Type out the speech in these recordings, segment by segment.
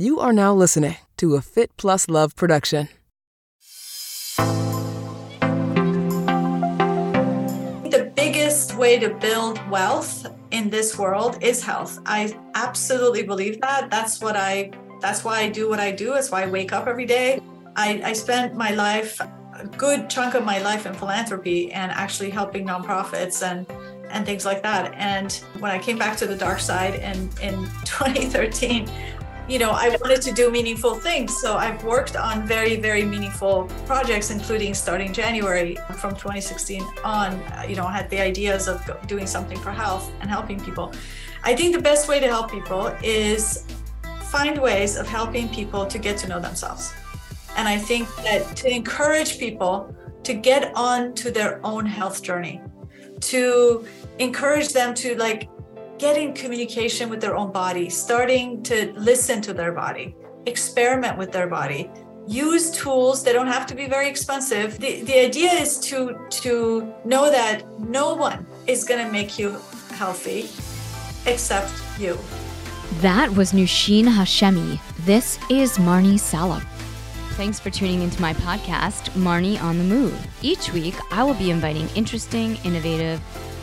You are now listening to a Fit Plus Love production. The biggest way to build wealth in this world is health. I absolutely believe that. That's what I that's why I do what I do. That's why I wake up every day. I, I spent my life a good chunk of my life in philanthropy and actually helping nonprofits and and things like that. And when I came back to the dark side in, in 2013, you know, I wanted to do meaningful things. So I've worked on very, very meaningful projects, including starting January from 2016 on. You know, I had the ideas of doing something for health and helping people. I think the best way to help people is find ways of helping people to get to know themselves. And I think that to encourage people to get on to their own health journey, to encourage them to like get in communication with their own body, starting to listen to their body, experiment with their body, use tools they don't have to be very expensive. The, the idea is to to know that no one is going to make you healthy except you. That was Noosheen Hashemi. This is Marnie Salop. Thanks for tuning into my podcast, Marnie on the Move. Each week, I will be inviting interesting, innovative,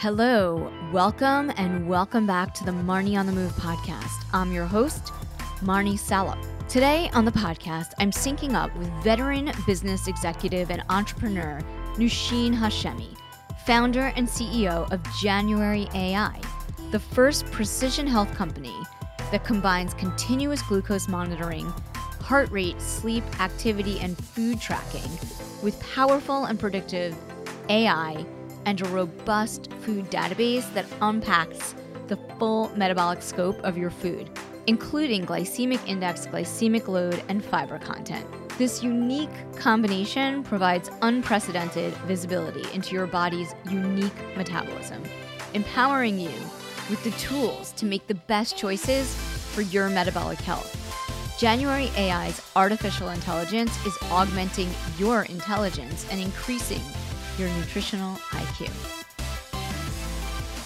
Hello, welcome, and welcome back to the Marnie on the Move podcast. I'm your host, Marnie Salop. Today on the podcast, I'm syncing up with veteran business executive and entrepreneur Noosheen Hashemi, founder and CEO of January AI, the first precision health company that combines continuous glucose monitoring, heart rate, sleep, activity, and food tracking with powerful and predictive AI and a robust food database that unpacks the full metabolic scope of your food, including glycemic index, glycemic load, and fiber content. This unique combination provides unprecedented visibility into your body's unique metabolism, empowering you with the tools to make the best choices for your metabolic health. January AI's artificial intelligence is augmenting your intelligence and increasing your nutritional IQ.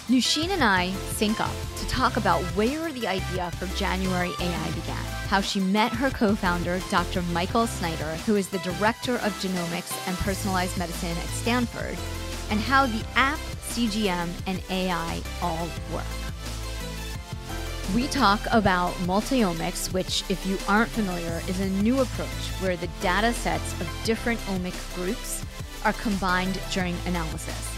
Noosheen and I sync up to talk about where the idea for January AI began, how she met her co founder, Dr. Michael Snyder, who is the director of genomics and personalized medicine at Stanford, and how the app, CGM, and AI all work. We talk about multiomics, which, if you aren't familiar, is a new approach where the data sets of different omic groups are combined during analysis.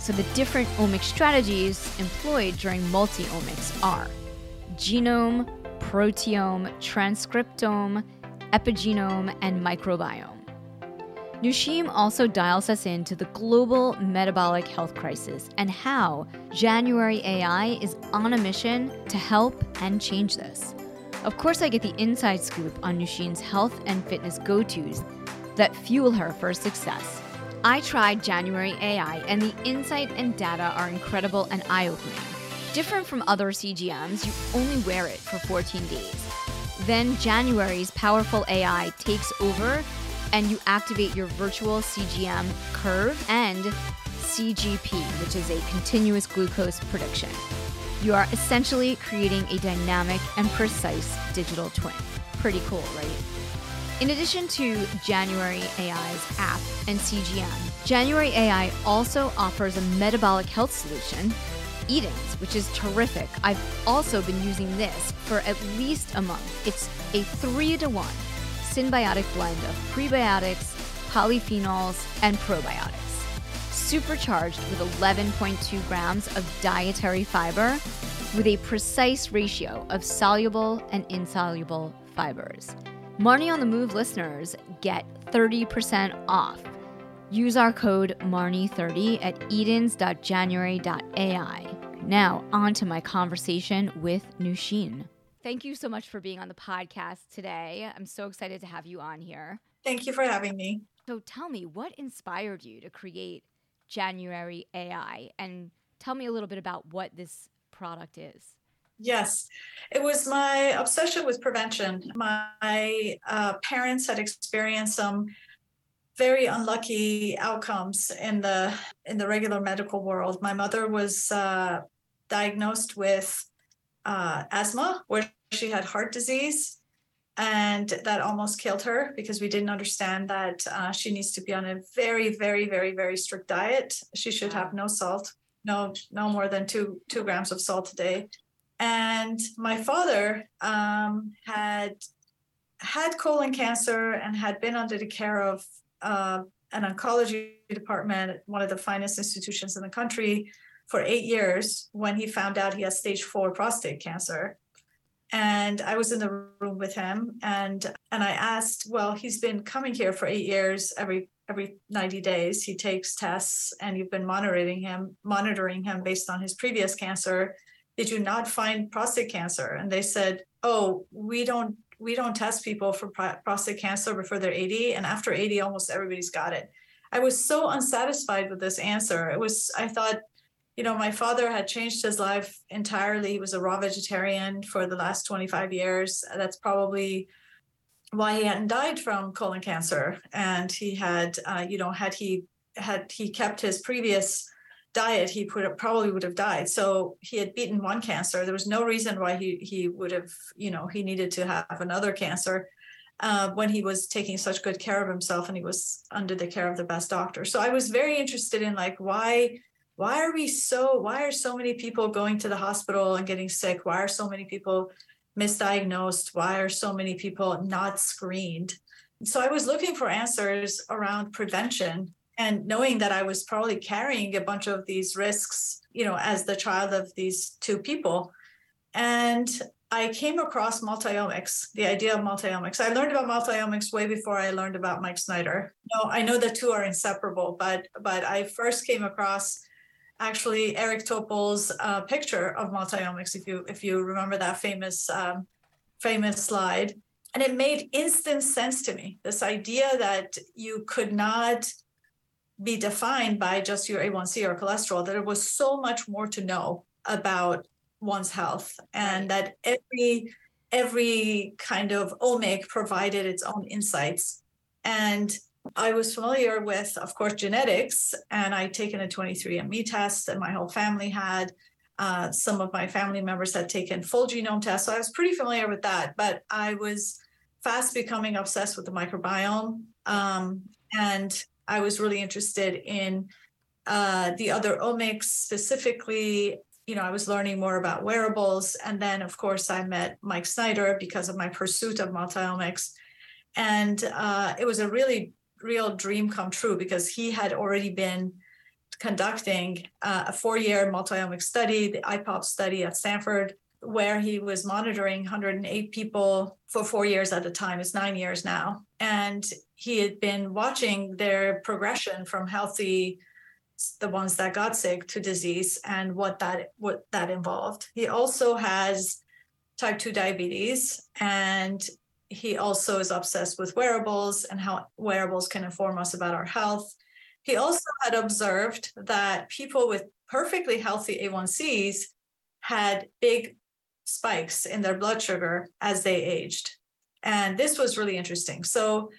So, the different omic strategies employed during multi-omics are genome, proteome, transcriptome, epigenome, and microbiome. Noosheen also dials us into the global metabolic health crisis and how January AI is on a mission to help and change this. Of course, I get the inside scoop on Noosheen's health and fitness go tos that fuel her for success. I tried January AI, and the insight and data are incredible and eye opening. Different from other CGMs, you only wear it for 14 days. Then January's powerful AI takes over, and you activate your virtual CGM curve and CGP, which is a continuous glucose prediction. You are essentially creating a dynamic and precise digital twin. Pretty cool, right? In addition to January AI's app and CGM, January AI also offers a metabolic health solution, Eden's, which is terrific. I've also been using this for at least a month. It's a three to one synbiotic blend of prebiotics, polyphenols, and probiotics. Supercharged with 11.2 grams of dietary fiber with a precise ratio of soluble and insoluble fibers. Marnie on the Move listeners get 30% off. Use our code Marnie30 at edens.january.ai. Now, on to my conversation with Noosheen. thank you so much for being on the podcast today. I'm so excited to have you on here. Thank you for having me. So tell me, what inspired you to create January AI? And tell me a little bit about what this product is. Yes, it was my obsession with prevention. My uh, parents had experienced some very unlucky outcomes in the in the regular medical world. My mother was uh, diagnosed with uh, asthma, where she had heart disease, and that almost killed her because we didn't understand that uh, she needs to be on a very, very, very, very strict diet. She should have no salt, no no more than two two grams of salt a day. And my father um, had had colon cancer and had been under the care of uh, an oncology department at one of the finest institutions in the country for eight years when he found out he had stage four prostate cancer. And I was in the room with him and and I asked, well, he's been coming here for eight years every every 90 days. He takes tests and you've been monitoring him, monitoring him based on his previous cancer. Did you not find prostate cancer? And they said, Oh, we don't we don't test people for prostate cancer before they're 80 and after 80 almost everybody's got it. I was so unsatisfied with this answer. It was i thought you know my father had changed his life entirely. He was a raw vegetarian for the last 25 years. That's probably why he hadn't died from colon cancer. And he had uh, you know had he had he kept his previous diet, he put, probably would have died. So he had beaten one cancer. There was no reason why he he would have, you know, he needed to have another cancer uh, when he was taking such good care of himself and he was under the care of the best doctor. So I was very interested in like why why are we so why are so many people going to the hospital and getting sick? Why are so many people misdiagnosed? Why are so many people not screened? So I was looking for answers around prevention and knowing that I was probably carrying a bunch of these risks, you know, as the child of these two people. And I came across multiomics, the idea of multiomics. I learned about multiomics way before I learned about Mike Snyder. No, I know the two are inseparable, but but I first came across actually Eric Topol's uh, picture of multiomics. If you if you remember that famous um, famous slide, and it made instant sense to me. This idea that you could not be defined by just your A1C or cholesterol, that there was so much more to know about one's health and that every every kind of omic provided its own insights. And I was familiar with, of course, genetics, and I'd taken a 23andMe test, and my whole family had. Uh, some of my family members had taken full genome tests, so I was pretty familiar with that. But I was fast becoming obsessed with the microbiome, um, and I was really interested in uh, the other omics, specifically. You know, I was learning more about wearables, and then of course I met Mike Snyder because of my pursuit of multiomics, and uh, it was a really real dream come true because he had already been conducting uh, a four-year multiomic study, the IPOP study at Stanford, where he was monitoring 108 people for four years at a time. It's nine years now. And he had been watching their progression from healthy, the ones that got sick, to disease and what that what that involved. He also has type 2 diabetes and he also is obsessed with wearables and how wearables can inform us about our health. He also had observed that people with perfectly healthy A1Cs had big spikes in their blood sugar as they aged. And this was really interesting. So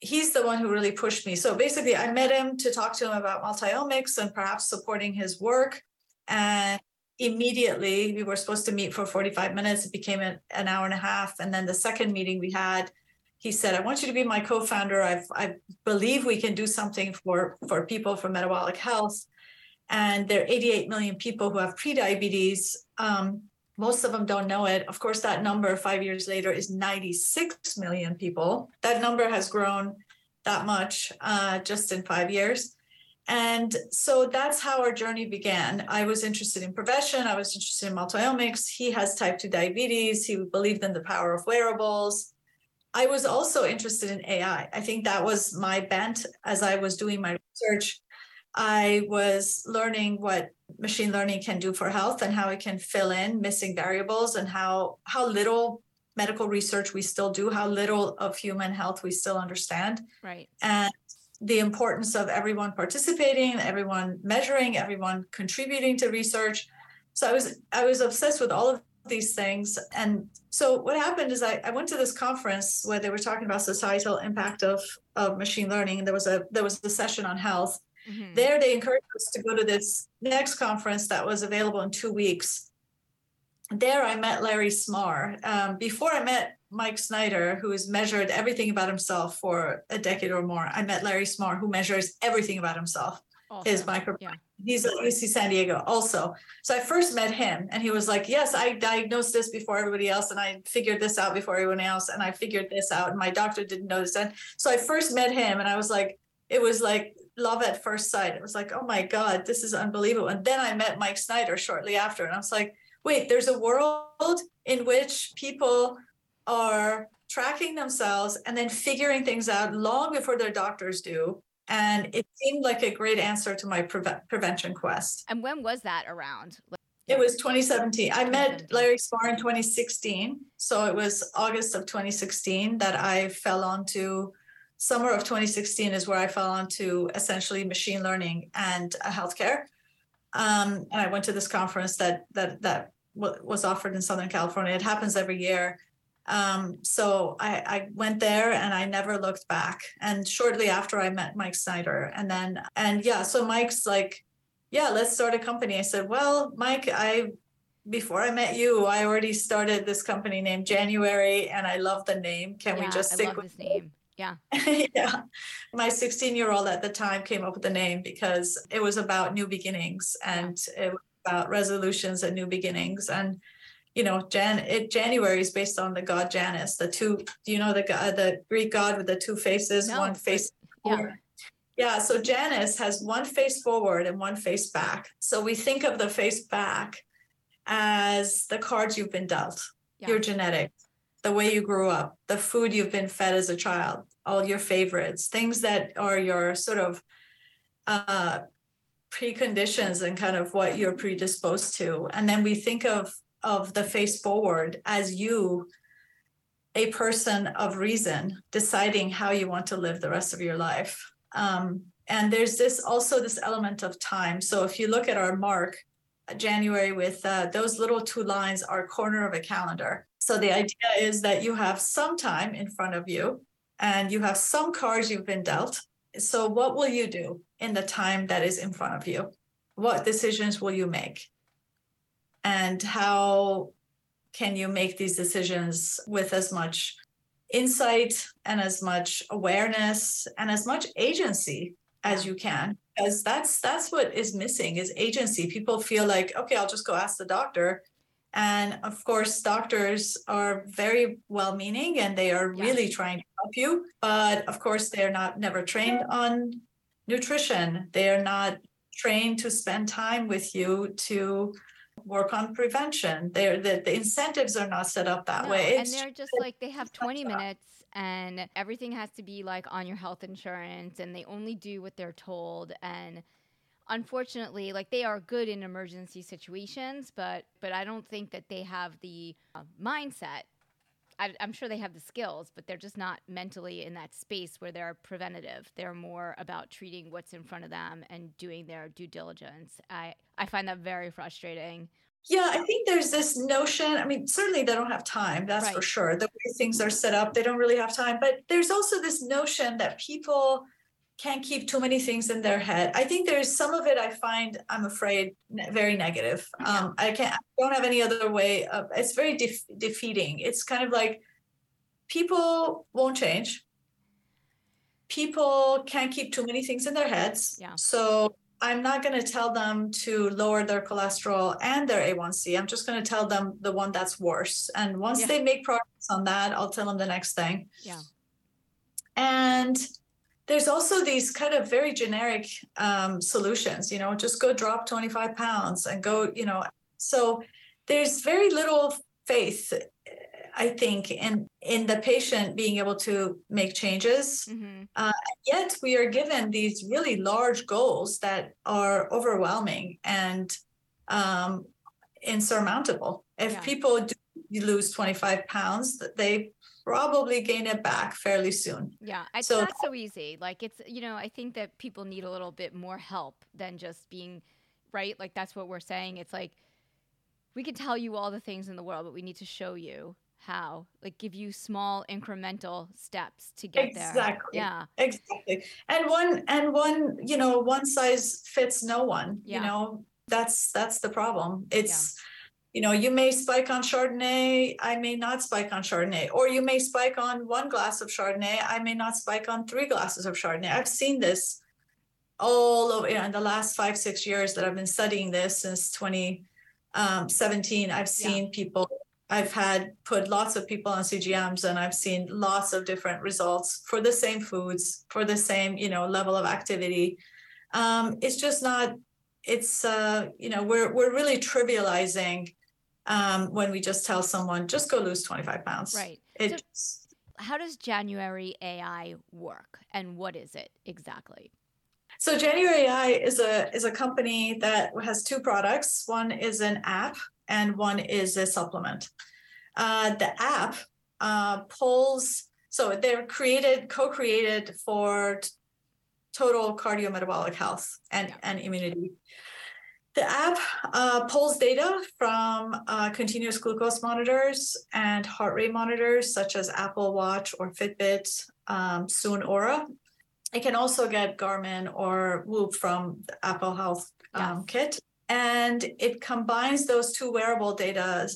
he's the one who really pushed me. So basically, I met him to talk to him about multiomics and perhaps supporting his work. And immediately, we were supposed to meet for 45 minutes. It became an, an hour and a half. And then the second meeting we had, he said, I want you to be my co founder. I believe we can do something for, for people for metabolic health. And there are 88 million people who have prediabetes. Um, most of them don't know it. Of course, that number five years later is 96 million people. That number has grown that much uh, just in five years. And so that's how our journey began. I was interested in prevention. I was interested in multiomics. He has type 2 diabetes. He believed in the power of wearables. I was also interested in AI. I think that was my bent as I was doing my research. I was learning what machine learning can do for health and how it can fill in missing variables and how how little medical research we still do, how little of human health we still understand. Right. And the importance of everyone participating, everyone measuring, everyone contributing to research. So I was I was obsessed with all of these things. And so what happened is I, I went to this conference where they were talking about societal impact of, of machine learning. And there was a there was a session on health. Mm-hmm. There they encouraged us to go to this next conference that was available in two weeks there I met Larry Smarr. Um, before I met Mike Snyder, who has measured everything about himself for a decade or more, I met Larry Smarr, who measures everything about himself. Awesome. His micro, yeah. he's at UC San Diego also. So I first met him, and he was like, "Yes, I diagnosed this before everybody else, and I figured this out before everyone else, and I figured this out, and my doctor didn't notice that." So I first met him, and I was like, it was like love at first sight. It was like, "Oh my god, this is unbelievable!" And then I met Mike Snyder shortly after, and I was like wait, there's a world in which people are tracking themselves and then figuring things out long before their doctors do. And it seemed like a great answer to my pre- prevention quest. And when was that around? It was 2017. I met Larry Smarr in 2016. So it was August of 2016 that I fell onto, summer of 2016 is where I fell onto essentially machine learning and uh, healthcare. Um, and I went to this conference that that that was offered in Southern California. It happens every year. Um, so I, I, went there and I never looked back. And shortly after I met Mike Snyder, and then and yeah, so Mike's like, yeah, let's start a company. I said, well, Mike, I before I met you, I already started this company named January, and I love the name. Can yeah, we just stick with this name? Yeah. yeah. My 16 year old at the time came up with the name because it was about new beginnings and it was about resolutions and new beginnings and you know jan it january is based on the god janus the two do you know the the greek god with the two faces no, one face yeah. yeah so janus has one face forward and one face back so we think of the face back as the cards you've been dealt yeah. your genetics the way you grew up the food you've been fed as a child all your favorites things that are your sort of uh, preconditions and kind of what you're predisposed to. And then we think of of the face forward as you a person of reason deciding how you want to live the rest of your life. Um, and there's this also this element of time. So if you look at our mark january with uh, those little two lines are corner of a calendar so the idea is that you have some time in front of you and you have some cards you've been dealt so, what will you do in the time that is in front of you? What decisions will you make? And how can you make these decisions with as much insight and as much awareness and as much agency as you can? Because that's that's what is missing is agency. People feel like, okay, I'll just go ask the doctor and of course, doctors are very well meaning and they are really trying to help you. But of course, they're not never trained on nutrition. They are not trained to spend time with you to work on prevention. They're the, the incentives are not set up that no, way. And they're just like they have 20 minutes and everything has to be like on your health insurance and they only do what they're told and unfortunately, like they are good in emergency situations, but but I don't think that they have the uh, mindset. I, I'm sure they have the skills, but they're just not mentally in that space where they're preventative. They're more about treating what's in front of them and doing their due diligence. I I find that very frustrating. Yeah, I think there's this notion. I mean, certainly they don't have time, that's right. for sure. The way things are set up, they don't really have time. But there's also this notion that people can't keep too many things in their head. I think there's some of it I find I'm afraid very negative. Um, I can't I don't have any other way of it's very defeating. It's kind of like people won't change. People can't keep too many things in their heads. Yeah. So I'm not going to tell them to lower their cholesterol and their A1C. I'm just going to tell them the one that's worse. And once yeah. they make progress on that, I'll tell them the next thing. Yeah. And there's also these kind of very generic um, solutions you know just go drop 25 pounds and go you know so there's very little faith I think in in the patient being able to make changes. Mm-hmm. Uh, yet we are given these really large goals that are overwhelming and um, insurmountable. If yeah. people do lose 25 pounds, they probably gain it back fairly soon. Yeah, it's so, not so easy. Like it's you know I think that people need a little bit more help than just being right. Like that's what we're saying. It's like we can tell you all the things in the world, but we need to show you how like give you small incremental steps to get exactly. there exactly yeah exactly and one and one you know one size fits no one yeah. you know that's that's the problem it's yeah. you know you may spike on chardonnay i may not spike on chardonnay or you may spike on one glass of chardonnay i may not spike on three glasses of chardonnay i've seen this all over you know, in the last five six years that i've been studying this since 2017 um, i've seen yeah. people I've had put lots of people on CGMs and I've seen lots of different results for the same foods, for the same, you know, level of activity. Um, it's just not, it's, uh, you know, we're, we're really trivializing um, when we just tell someone, just go lose 25 pounds. Right. It, so how does January AI work and what is it exactly? So January AI is a is a company that has two products. One is an app and one is a supplement. Uh, the app uh, pulls, so they're created, co created for t- total cardiometabolic health and, and immunity. The app uh, pulls data from uh, continuous glucose monitors and heart rate monitors, such as Apple Watch or Fitbit, um, soon Oura. It can also get Garmin or Whoop from the Apple Health um, yes. kit and it combines those two wearable data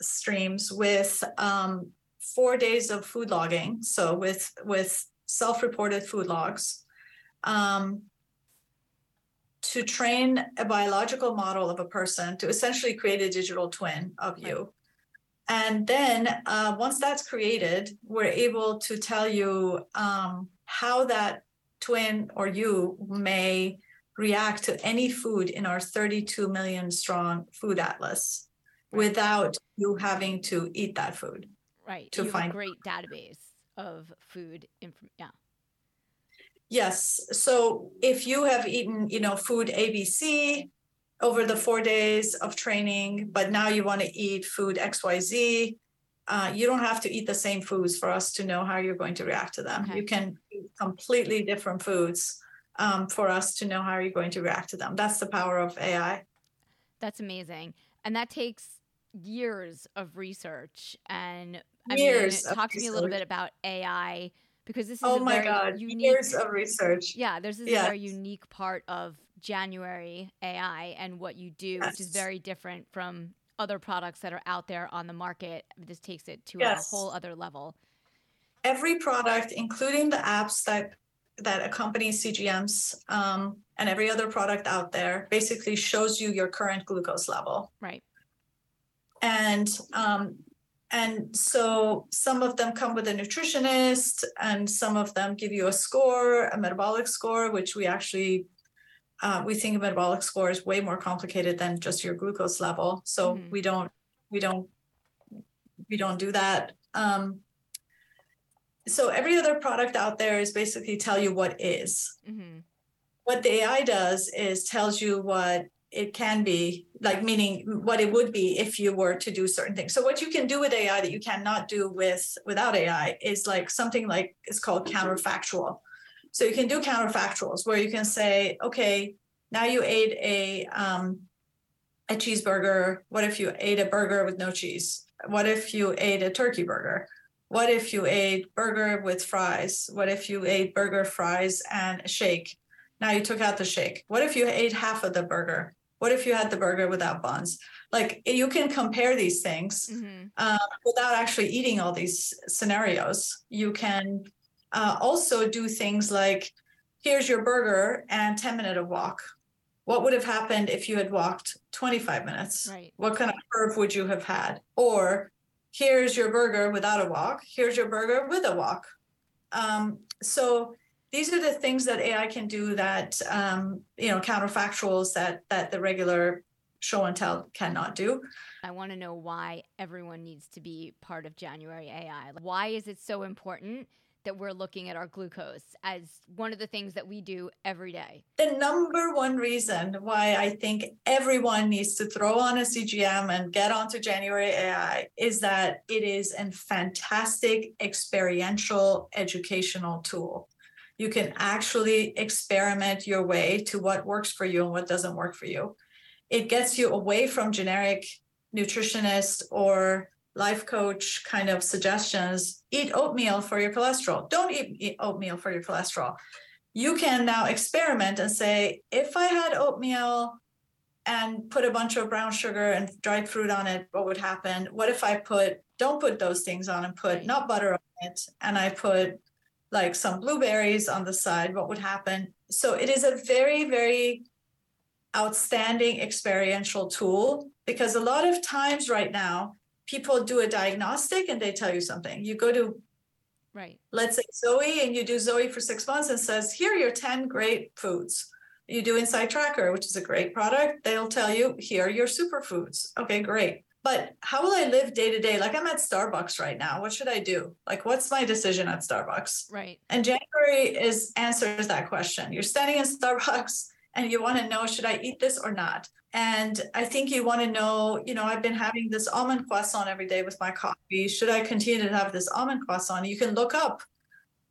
streams with um, four days of food logging. So with with self-reported food logs um, to train a biological model of a person to essentially create a digital twin of you. And then uh, once that's created we're able to tell you um, how that twin or you may react to any food in our 32 million strong food atlas right. without you having to eat that food. Right. To you find a great database of food information. Yeah. Yes. So if you have eaten, you know, food ABC over the four days of training, but now you want to eat food XYZ, uh, you don't have to eat the same foods for us to know how you're going to react to them. Okay. You can eat completely different foods um, for us to know how you're going to react to them. That's the power of AI. That's amazing. And that takes years of research. And I years mean, talk to me a little bit about AI because this is oh a my very god unique, years of research yeah there's this yes. very unique part of january ai and what you do yes. which is very different from other products that are out there on the market this takes it to yes. a whole other level every product including the apps that that accompanies CGMs um, and every other product out there basically shows you your current glucose level. Right. And um, and so some of them come with a nutritionist, and some of them give you a score, a metabolic score, which we actually uh, we think a metabolic score is way more complicated than just your glucose level. So mm-hmm. we don't we don't we don't do that. Um, so every other product out there is basically tell you what is. Mm-hmm. What the AI does is tells you what it can be, like meaning what it would be if you were to do certain things. So what you can do with AI that you cannot do with without AI is like something like it's called counterfactual. So you can do counterfactuals where you can say, okay, now you ate a um, a cheeseburger. What if you ate a burger with no cheese? What if you ate a turkey burger? What if you ate burger with fries? What if you ate burger, fries, and a shake? Now you took out the shake. What if you ate half of the burger? What if you had the burger without buns? Like you can compare these things mm-hmm. uh, without actually eating all these scenarios. You can uh, also do things like here's your burger and 10 minute of walk. What would have happened if you had walked 25 minutes? Right. What kind of curve would you have had? Or here's your burger without a walk here's your burger with a walk um, so these are the things that ai can do that um, you know counterfactuals that that the regular show and tell cannot do. I want to know why everyone needs to be part of January AI. Why is it so important that we're looking at our glucose as one of the things that we do every day? The number one reason why I think everyone needs to throw on a CGM and get onto January AI is that it is a fantastic experiential educational tool. You can actually experiment your way to what works for you and what doesn't work for you. It gets you away from generic nutritionists or life coach kind of suggestions eat oatmeal for your cholesterol. Don't eat, eat, oatmeal for your cholesterol. You can now experiment and say if i had oatmeal and put a bunch of brown sugar and dried fruit on it what would happen? What if i put don't put those things on and put nut butter on it and i put like some blueberries on the side what would happen? So it is a very very outstanding experiential tool because a lot of times right now people do a diagnostic and they tell you something. You go to right. Let's say Zoe and you do Zoe for 6 months and says, "Here are your 10 great foods." You do Inside Tracker, which is a great product. They'll tell you, "Here are your superfoods." Okay, great. But how will I live day to day? Like I'm at Starbucks right now. What should I do? Like what's my decision at Starbucks? Right. And January is answers that question. You're standing in Starbucks and you want to know should I eat this or not? And I think you want to know, you know, I've been having this almond croissant every day with my coffee. Should I continue to have this almond croissant? You can look up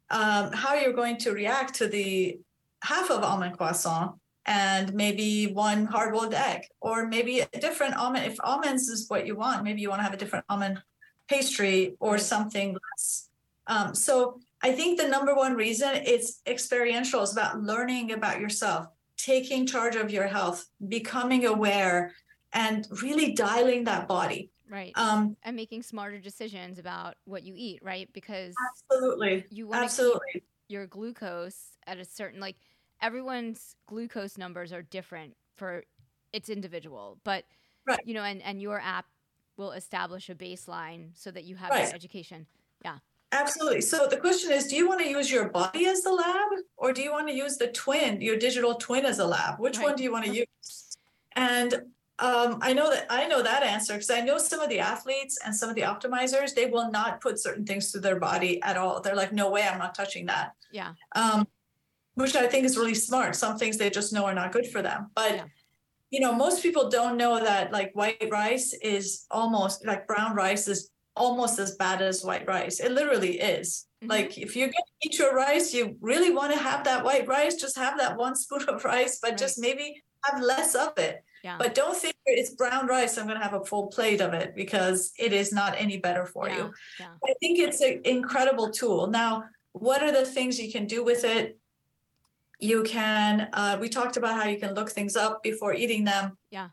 um, how you're going to react to the half of almond croissant and maybe one hard boiled egg, or maybe a different almond. If almonds is what you want, maybe you want to have a different almond pastry or something less. Um, so I think the number one reason it's experiential it's about learning about yourself taking charge of your health, becoming aware, and really dialing that body. Right. Um, and making smarter decisions about what you eat, right? Because absolutely, you want absolutely keep your glucose at a certain like everyone's glucose numbers are different for it's individual, but right. you know, and and your app will establish a baseline so that you have right. education. Yeah. Absolutely. So the question is do you want to use your body as the lab or do you want to use the twin, your digital twin as a lab? Which right. one do you want to use? And um, I know that I know that answer because I know some of the athletes and some of the optimizers, they will not put certain things to their body at all. They're like, no way, I'm not touching that. Yeah. Um, which I think is really smart. Some things they just know are not good for them. But yeah. you know, most people don't know that like white rice is almost like brown rice is almost as bad as white rice. It literally is. Mm-hmm. Like if you're going to eat your rice, you really want to have that white rice, just have that one spoon of rice, but right. just maybe have less of it. Yeah. But don't think it's brown rice. I'm going to have a full plate of it because it is not any better for yeah. you. Yeah. I think it's an incredible tool. Now, what are the things you can do with it? You can, uh, we talked about how you can look things up before eating them. Yeah.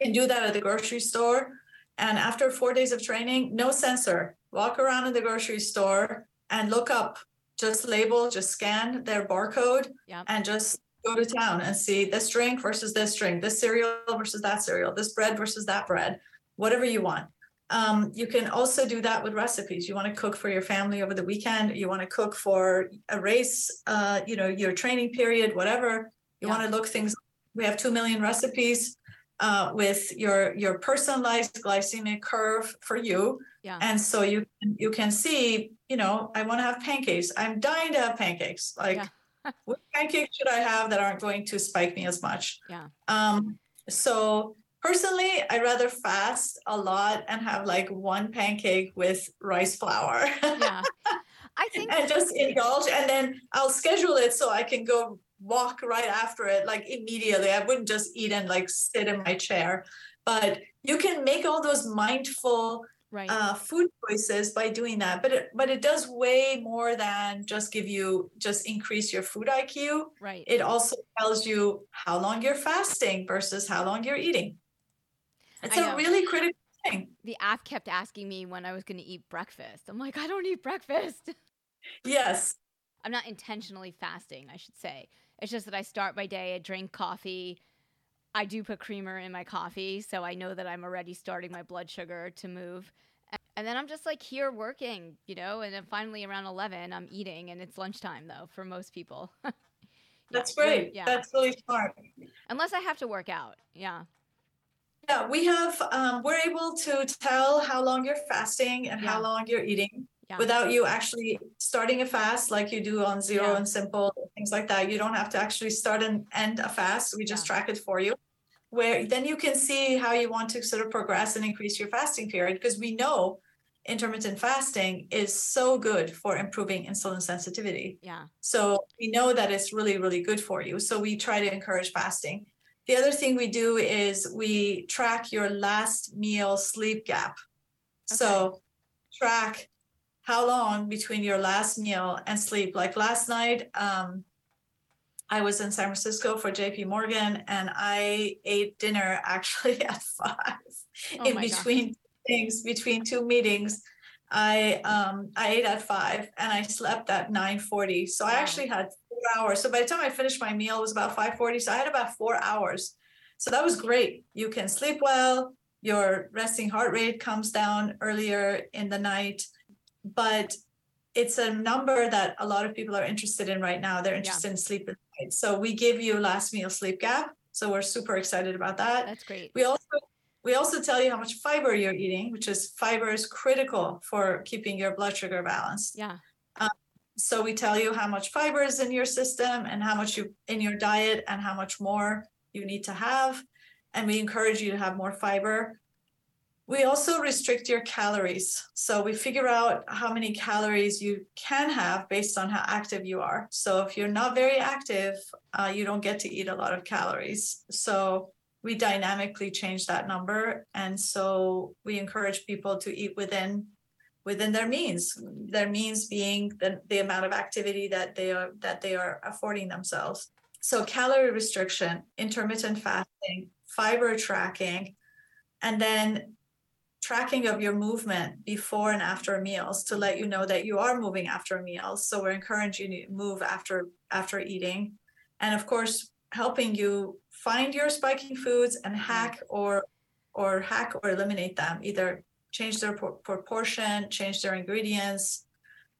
You can do that at the grocery store. And after four days of training, no sensor. Walk around in the grocery store and look up, just label, just scan their barcode yep. and just go to town and see this drink versus this drink, this cereal versus that cereal, this bread versus that bread, whatever you want. Um, you can also do that with recipes. You want to cook for your family over the weekend. You want to cook for a race, uh, you know, your training period, whatever. You want to look things. We have two million recipes uh, with your your personalized glycemic curve for you. Yeah. And so you you can see, you know, I want to have pancakes. I'm dying to have pancakes. Like, yeah. what pancakes should I have that aren't going to spike me as much? Yeah. Um. So personally, I rather fast a lot and have like one pancake with rice flour. yeah. I think and just indulge, and then I'll schedule it so I can go walk right after it, like immediately. I wouldn't just eat and like sit in my chair. But you can make all those mindful right. uh, food choices by doing that. But it, but it does way more than just give you just increase your food IQ. Right. It also tells you how long you're fasting versus how long you're eating. It's a really critical thing. The app kept asking me when I was going to eat breakfast. I'm like, I don't eat breakfast. Yes. I'm not intentionally fasting, I should say. It's just that I start my day, I drink coffee. I do put creamer in my coffee, so I know that I'm already starting my blood sugar to move. And then I'm just like here working, you know, and then finally around 11, I'm eating, and it's lunchtime though for most people. That's great. Yeah. That's really smart. Unless I have to work out. Yeah. Yeah, we have, um, we're able to tell how long you're fasting and Yeah. how long you're eating Yeah. without you actually starting a fast like you do on Zero Yeah. and Simple, things like that. You don't have to actually start and end a fast. We just Yeah. track it for you. Where then you can see how you want to sort of progress and increase your fasting period because we know intermittent fasting is so good for improving insulin sensitivity. Yeah. So we know that it's really, really good for you. So we try to encourage fasting. The other thing we do is we track your last meal sleep gap. So track how long between your last meal and sleep. Like last night, um, I was in San Francisco for JP Morgan and I ate dinner actually at five Oh in between things, between two meetings. I um I ate at five and I slept at nine forty. So I actually had four hours. So by the time I finished my meal, it was about five forty. So I had about four hours. So that was great. You can sleep well. Your resting heart rate comes down earlier in the night, but it's a number that a lot of people are interested in right now. They're interested in sleep. So we give you last meal sleep gap. So we're super excited about that. That's great. We also we also tell you how much fiber you're eating, which is fiber is critical for keeping your blood sugar balanced. Yeah. Um, so we tell you how much fiber is in your system and how much you in your diet and how much more you need to have. And we encourage you to have more fiber. We also restrict your calories. So we figure out how many calories you can have based on how active you are. So if you're not very active, uh, you don't get to eat a lot of calories. So we dynamically change that number. And so we encourage people to eat within within their means their means being the, the amount of activity that they are that they are affording themselves so calorie restriction intermittent fasting fiber tracking and then tracking of your movement before and after meals to let you know that you are moving after meals. So we're encouraging you to move after after eating. And of course helping you find your spiking foods and mm-hmm. hack or or hack or eliminate them either change their por- proportion, change their ingredients,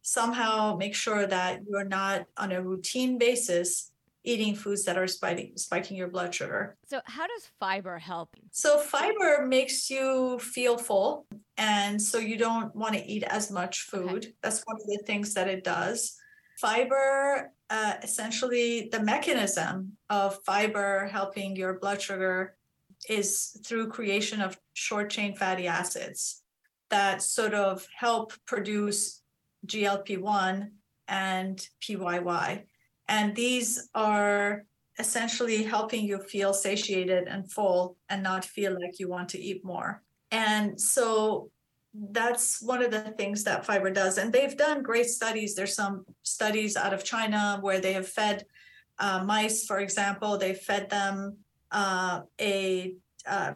somehow make sure that you're not on a routine basis eating foods that are spiking, spiking your blood sugar. So, how does fiber help? So, fiber makes you feel full, and so you don't want to eat as much food. That's one of the things that it does. Fiber, uh, essentially, the mechanism of fiber helping your blood sugar is through creation of short chain fatty acids that sort of help produce GLP-1 and PYY. And these are essentially helping you feel satiated and full and not feel like you want to eat more. And so that's one of the things that fiber does. And they've done great studies. There's some studies out of China where they have fed uh, mice, for example, they fed them uh, a uh,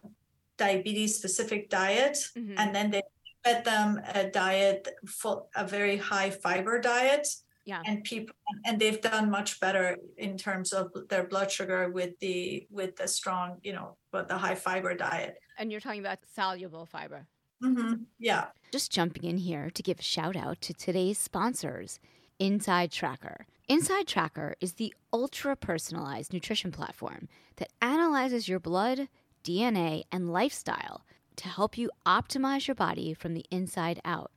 diabetes specific diet Mhm. and then they fed them a diet full a very high fiber diet Yeah. and people and they've done much better in terms of their blood sugar with the with the strong you know but the high fiber diet And you're talking about soluble fiber. mm-hmm. yeah Just jumping in here to give a shout out to today's sponsors, Inside Tracker. Inside Tracker is the ultra personalized nutrition platform that analyzes your blood, DNA, and lifestyle to help you optimize your body from the inside out.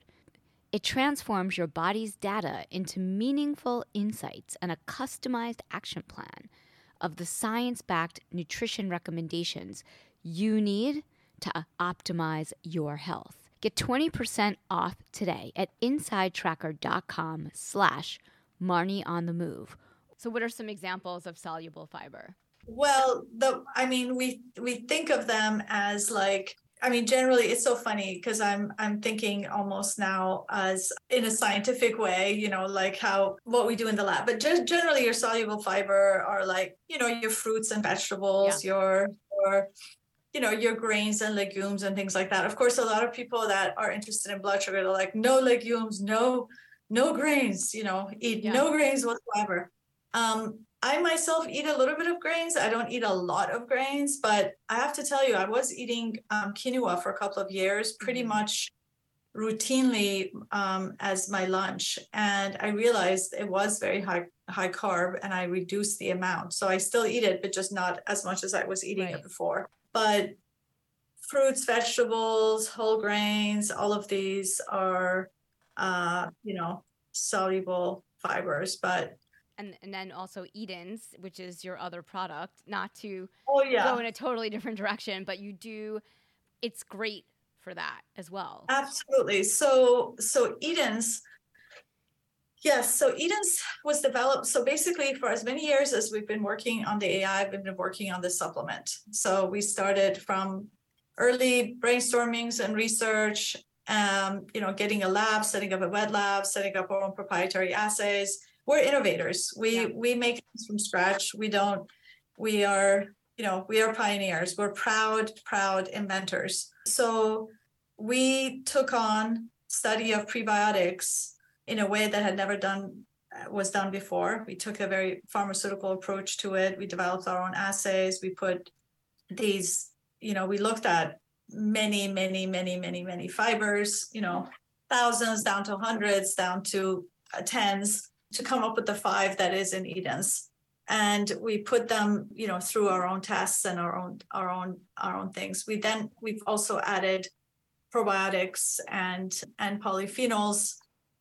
It transforms your body's data into meaningful insights and a customized action plan of the science backed nutrition recommendations you need to optimize your health. Get 20% off today at insidetracker.com slash Marnie on the move. So what are some examples of soluble fiber? well the i mean we we think of them as like I mean, generally, it's so funny because I'm I'm thinking almost now as in a scientific way, you know, like how what we do in the lab. But just generally, your soluble fiber are like you know your fruits and vegetables, your your you know your grains and legumes and things like that. Of course, a lot of people that are interested in blood sugar, they're like, no legumes, no no grains, you know, eat Yeah. no grains whatsoever. Um, I myself eat a little bit of grains. I don't eat a lot of grains, but I have to tell you, I was eating um, quinoa for a couple of years, pretty Mhm. much routinely um, as my lunch, and I realized it was very high high carb, and I reduced the amount. So I still eat it, but just not as much as I was eating Right. it before. But fruits, vegetables, whole grains, all of these are, uh, you know, soluble fibers. But and and then also Eden's, which is your other product. Not to oh yeah, go in a totally different direction, but you do. It's great for that as well. Absolutely. So so Eden's. Yes, so Eden's was developed. So basically, for as many years as we've been working on the AI, we've been working on this supplement. So we started from early brainstormings and research, um, you know, getting a lab, setting up a wet lab, setting up our own proprietary assays. We're innovators. We yeah. we make things from scratch. We don't. We are you know we are pioneers. We're proud proud inventors. So we took on study of prebiotics in a way that had never done was done before. We took a very pharmaceutical approach to it. We developed our own assays. We put these you know, we looked at many, many, many, many, many fibers, you know, thousands down to hundreds, down to uh, tens to come up with the five that is in Edens. And we put them, you know, through our own tests and our own, our own, our own things. We then we've also added probiotics and and polyphenols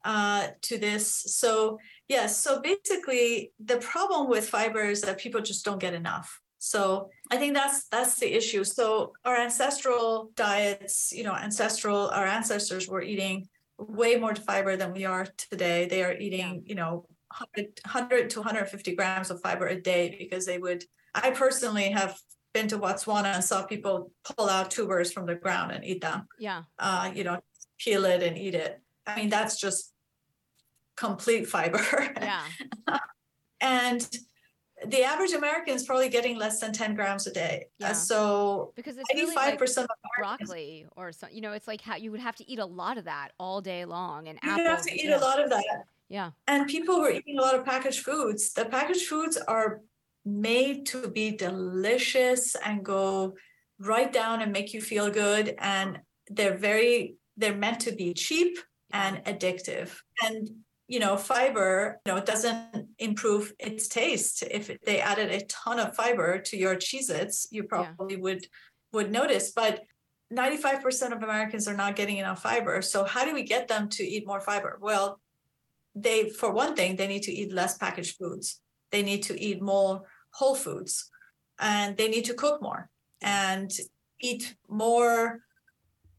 uh, to this. So yes, so basically the problem with fiber is that people just don't get enough. So I think that's that's the issue. So our ancestral diets, you know, ancestral our ancestors were eating way more fiber than we are today. They are eating, you know, 100, 100 to 150 grams of fiber a day because they would. I personally have been to Botswana and saw people pull out tubers from the ground and eat them. Yeah. Uh, you know, peel it and eat it. I mean, that's just complete fiber. Yeah. and the average American is probably getting less than 10 grams a day. Uh, yeah. Uh, so because it's 85% really like of broccoli or something, you know, it's like how you would have to eat a lot of that all day long. And you have to eat yeah. a lot of that. Yeah. And people who are eating a lot of packaged foods, the packaged foods are made to be delicious and go right down and make you feel good. And they're very, they're meant to be cheap and addictive. And you know, fiber, you know, doesn't improve its taste. If they added a ton of fiber to your Cheez-Its, you probably yeah. would would notice. But 95% of Americans are not getting enough fiber. So how do we get them to eat more fiber? Well, they for one thing, they need to eat less packaged foods. They need to eat more whole foods and they need to cook more and eat more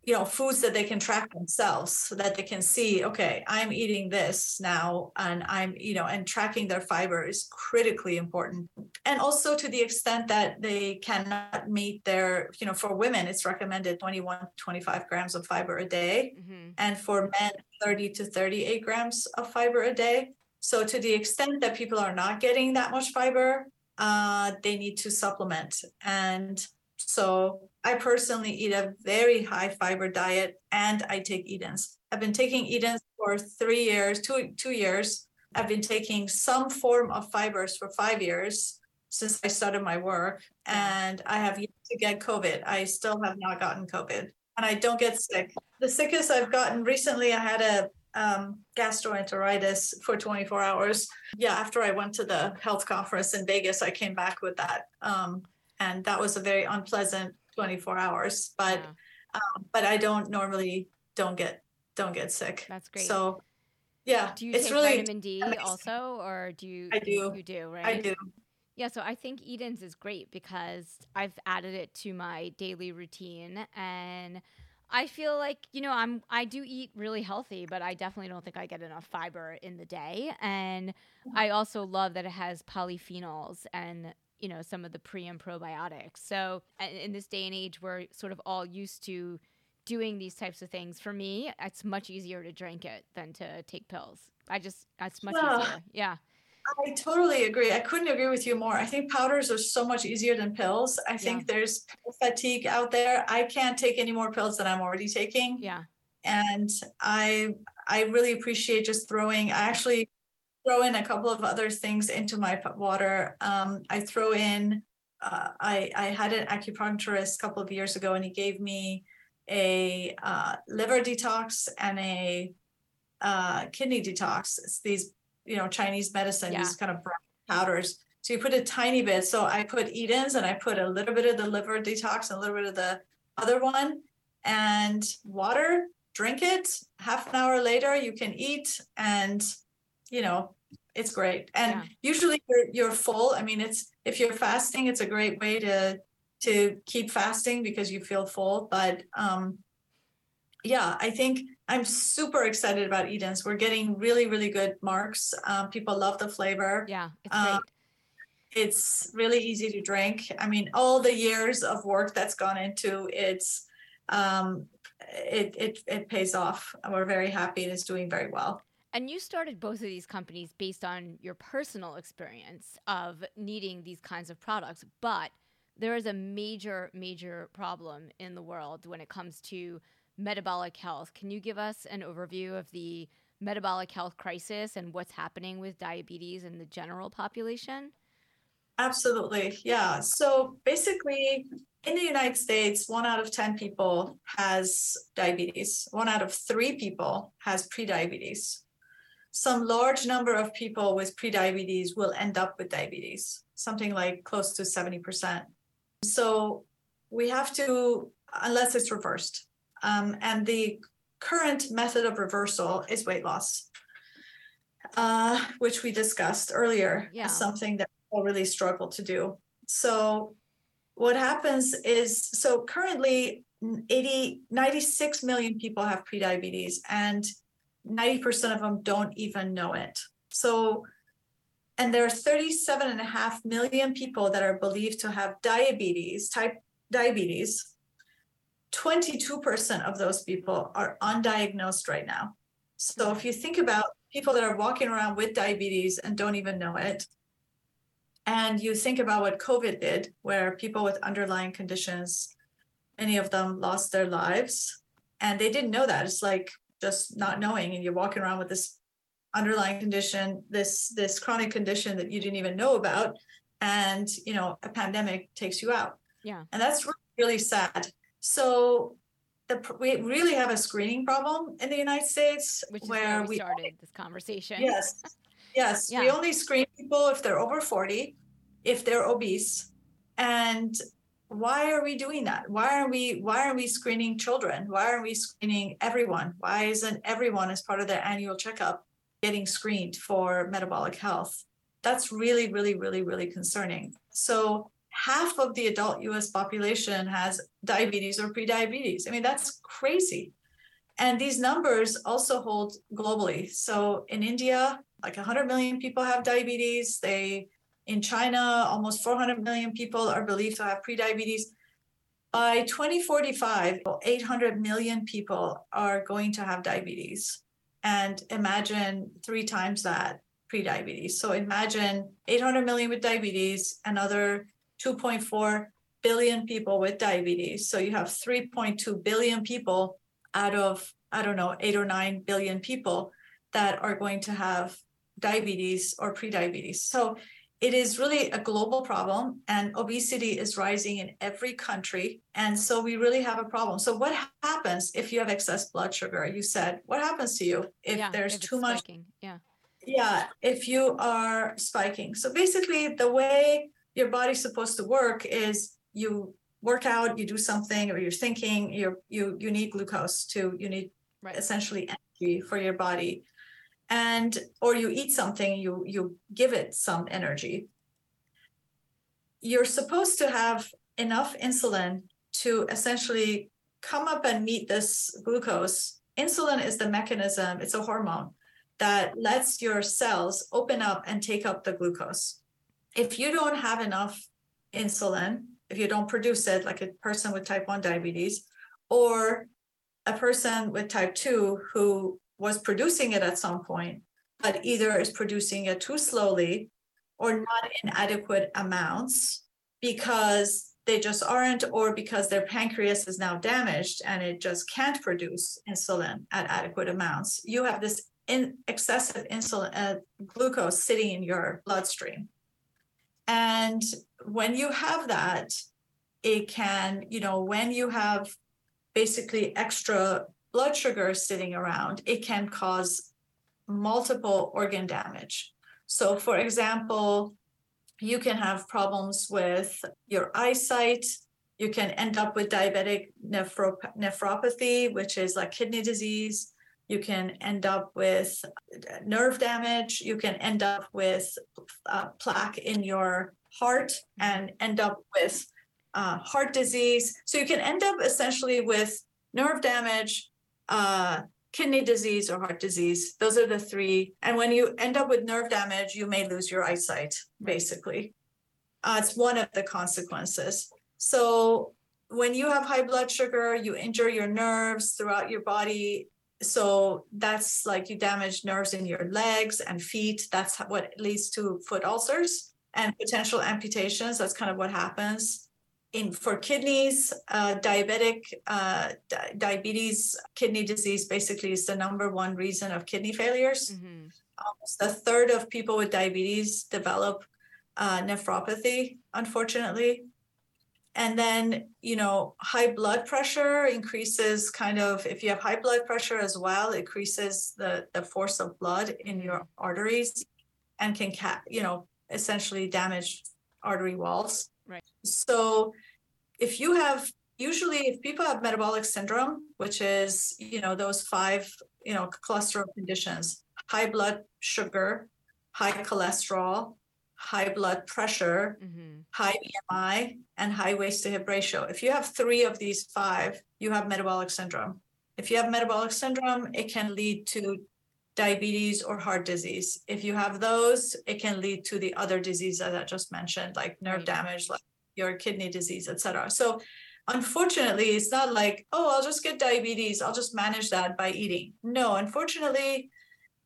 you know foods that they can track themselves so that they can see okay i'm eating this now and i'm you know and tracking their fiber is critically important. And also to the extent that they cannot meet their you know for women it's recommended 21 25 grams of fiber a day. Mm-hmm. and for men 30 to 38 grams of fiber a day. So to the extent that people are not getting that much fiber uh, they need to supplement. And so I personally eat a very high fiber diet and I take Edens. I've been taking Edens for three years, two two years. I've been taking some form of fibers for five years since I started my work, and I have yet to get COVID. I still have not gotten COVID, and I don't get sick. The sickest I've gotten recently, I had a um, gastroenteritis for 24 hours. Yeah, after I went to the health conference in Vegas, I came back with that. Um, and that was a very unpleasant 24 hours but yeah. um, but i don't normally don't get don't get sick. That's great. So yeah do you it's take really vitamin d also or do you i do. You do right? i do. Yeah, so I think Edens is great because I've added it to my daily routine and I feel like, you know, I'm I do eat really healthy, but I definitely don't think I get enough fiber in the day. And I also love that it has polyphenols and you know some of the pre and probiotics. So in this day and age, we're sort of all used to doing these types of things. For me, it's much easier to drink it than to take pills. I just it's much well, easier. Yeah. I totally agree. I couldn't agree with you more. I think powders are so much easier than pills. I think yeah. there's fatigue out there. I can't take any more pills than I'm already taking. Yeah. And I I really appreciate just throwing. I actually throw in a couple of other things into my water. Um, I throw in, uh, I, I had an acupuncturist a couple of years ago, and he gave me a uh, liver detox and a uh, kidney detox. It's these, you know, Chinese medicine, yeah. these kind of brown powders. So you put a tiny bit. So I put Edens and I put a little bit of the liver detox and a little bit of the other one. And water, drink it. Half an hour later, you can eat, and you know it's great. And yeah. usually you're, you're full. I mean, it's if you're fasting, it's a great way to to keep fasting because you feel full. But um, yeah, I think I'm super excited about Edens. We're getting really, really good marks. Um, people love the flavor. Yeah, it's um, great. Um, it's really easy to drink. I mean, all the years of work that's gone into it's um, it, it it pays off. We're very happy and it's doing very well. And you started both of these companies based on your personal experience of needing these kinds of products, but there is a major, major problem in the world when it comes to metabolic health. Can you give us an overview of the metabolic health crisis and what's happening with diabetes in the general population? Absolutely. Yeah. So basically, in the United States, one out of 10 people has diabetes, one out of three people has prediabetes. Some large number of people with prediabetes will end up with diabetes, something like close to 70%. So we have to, unless it's reversed, um, and the current method of reversal is weight loss, uh, which we discussed earlier yeah. something that people really struggle to do. So, what happens is so currently 80, 96 million people have prediabetes, and 90% of them don't even know it. So, and there are 37 and a half million people that are believed to have diabetes, type diabetes, 22% of those people are undiagnosed right now. So if you think about people that are walking around with diabetes and don't even know it, and you think about what COVID did, where people with underlying conditions, many of them lost their lives, and they didn't know that. It's like just not knowing, and you're walking around with this underlying condition, this this chronic condition that you didn't even know about, and you know a pandemic takes you out. Yeah, and that's really sad. So the, we really have a screening problem in the United States Which is where, we started only, this conversation. Yes. Yes. yeah. We only screen people if they're over 40, if they're obese. And why are we doing that? Why are we why are we screening children? Why are we screening everyone? Why isn't everyone as part of their annual checkup getting screened for metabolic health? That's really, really, really, really concerning. So half of the adult US population has diabetes or prediabetes. I mean, that's crazy. And these numbers also hold globally. So in India, like 100 million people have diabetes. They in China, almost 400 million people are believed to have prediabetes. By 2045, 800 million people are going to have diabetes. And imagine three times that prediabetes. So imagine 800 million with diabetes, another 2.4 billion people with diabetes. So you have 3.2 billion people out of, I don't know, eight or nine billion people that are going to have diabetes or prediabetes. So it is really a global problem, and obesity is rising in every country. And so we really have a problem. So, what happens if you have excess blood sugar? You said, what happens to you if yeah, there's if too much? Spiking. Yeah. Yeah, if you are spiking. So, basically, the way your body's supposed to work is you work out, you do something, or you're thinking, you you you need glucose to you need right. essentially energy for your body, and or you eat something, you you give it some energy. You're supposed to have enough insulin to essentially come up and meet this glucose. Insulin is the mechanism; it's a hormone that lets your cells open up and take up the glucose if you don't have enough insulin, if you don't produce it, like a person with type 1 diabetes, or a person with type 2 who was producing it at some point, but either is producing it too slowly or not in adequate amounts because they just aren't, or because their pancreas is now damaged and it just can't produce insulin at adequate amounts. You have this in excessive insulin uh, glucose sitting in your bloodstream. And when you have that, it can, you know, when you have basically extra blood sugar sitting around, it can cause multiple organ damage. So, for example, you can have problems with your eyesight, You can end up with diabetic nephrop- nephropathy, which is like kidney disease. You can end up with nerve damage. You can end up with uh, plaque in your heart and end up with uh, heart disease. So you can end up essentially with nerve damage, uh, kidney disease, or heart disease. Those are the three. And when you end up with nerve damage, you may lose your eyesight, basically. Uh, it's one of the consequences. So when you have high blood sugar, you injure your nerves throughout your body. So that's like you damage nerves in your legs and feet. That's what leads to foot ulcers and potential amputations. That's kind of what happens. In for kidneys, uh, diabetic uh, di- diabetes, kidney disease basically is the number one reason of kidney failures. Mm-hmm. Almost a third of people with diabetes develop uh, nephropathy, unfortunately. And then, you know, high blood pressure increases kind of, if you have high blood pressure as well, it increases the, the force of blood in your arteries and can, ca- you know, essentially damage artery walls. Right. So if you have, usually if people have metabolic syndrome, which is, you know, those five, you know, cluster of conditions, high blood sugar, high cholesterol, high blood pressure, mm-hmm. high BMI, and high waist to hip ratio. If you have three of these five, you have metabolic syndrome. If you have metabolic syndrome, it can lead to diabetes or heart disease. If you have those, it can lead to the other diseases that I just mentioned, like nerve mm-hmm. damage, like your kidney disease, etc. So unfortunately, it's not like, oh, I'll just get diabetes, I'll just manage that by eating. No, unfortunately,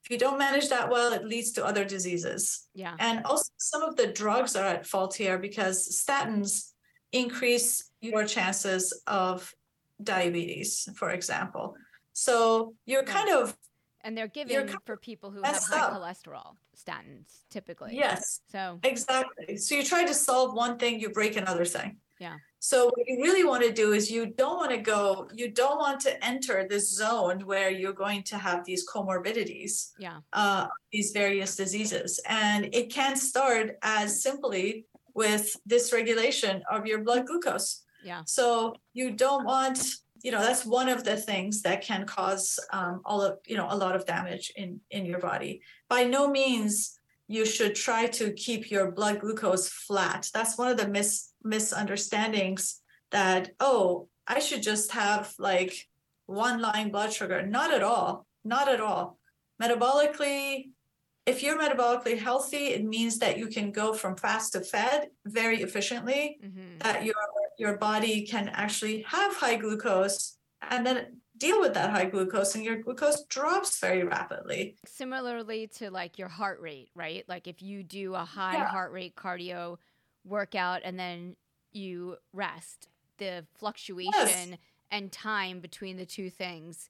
if you don't manage that well, it leads to other diseases. Yeah. And also, some of the drugs are at fault here because statins increase your chances of diabetes, for example. So you're kind of and they're given for people who have high up. cholesterol statins typically. Yes. So exactly. So you try to solve one thing, you break another thing. Yeah. So what you really want to do is you don't want to go, you don't want to enter this zone where you're going to have these comorbidities, yeah, uh, these various diseases, and it can start as simply with dysregulation of your blood glucose. Yeah. So you don't want, you know, that's one of the things that can cause um, all of, you know, a lot of damage in in your body. By no means you should try to keep your blood glucose flat. That's one of the mis- misunderstandings that, oh, I should just have like one line blood sugar. Not at all. Not at all. Metabolically, if you're metabolically healthy, it means that you can go from fast to fed very efficiently, mm-hmm. that your your body can actually have high glucose and then deal with that high glucose and your glucose drops very rapidly. Similarly to like your heart rate, right? Like if you do a high yeah. heart rate cardio workout and then you rest, the fluctuation yes. and time between the two things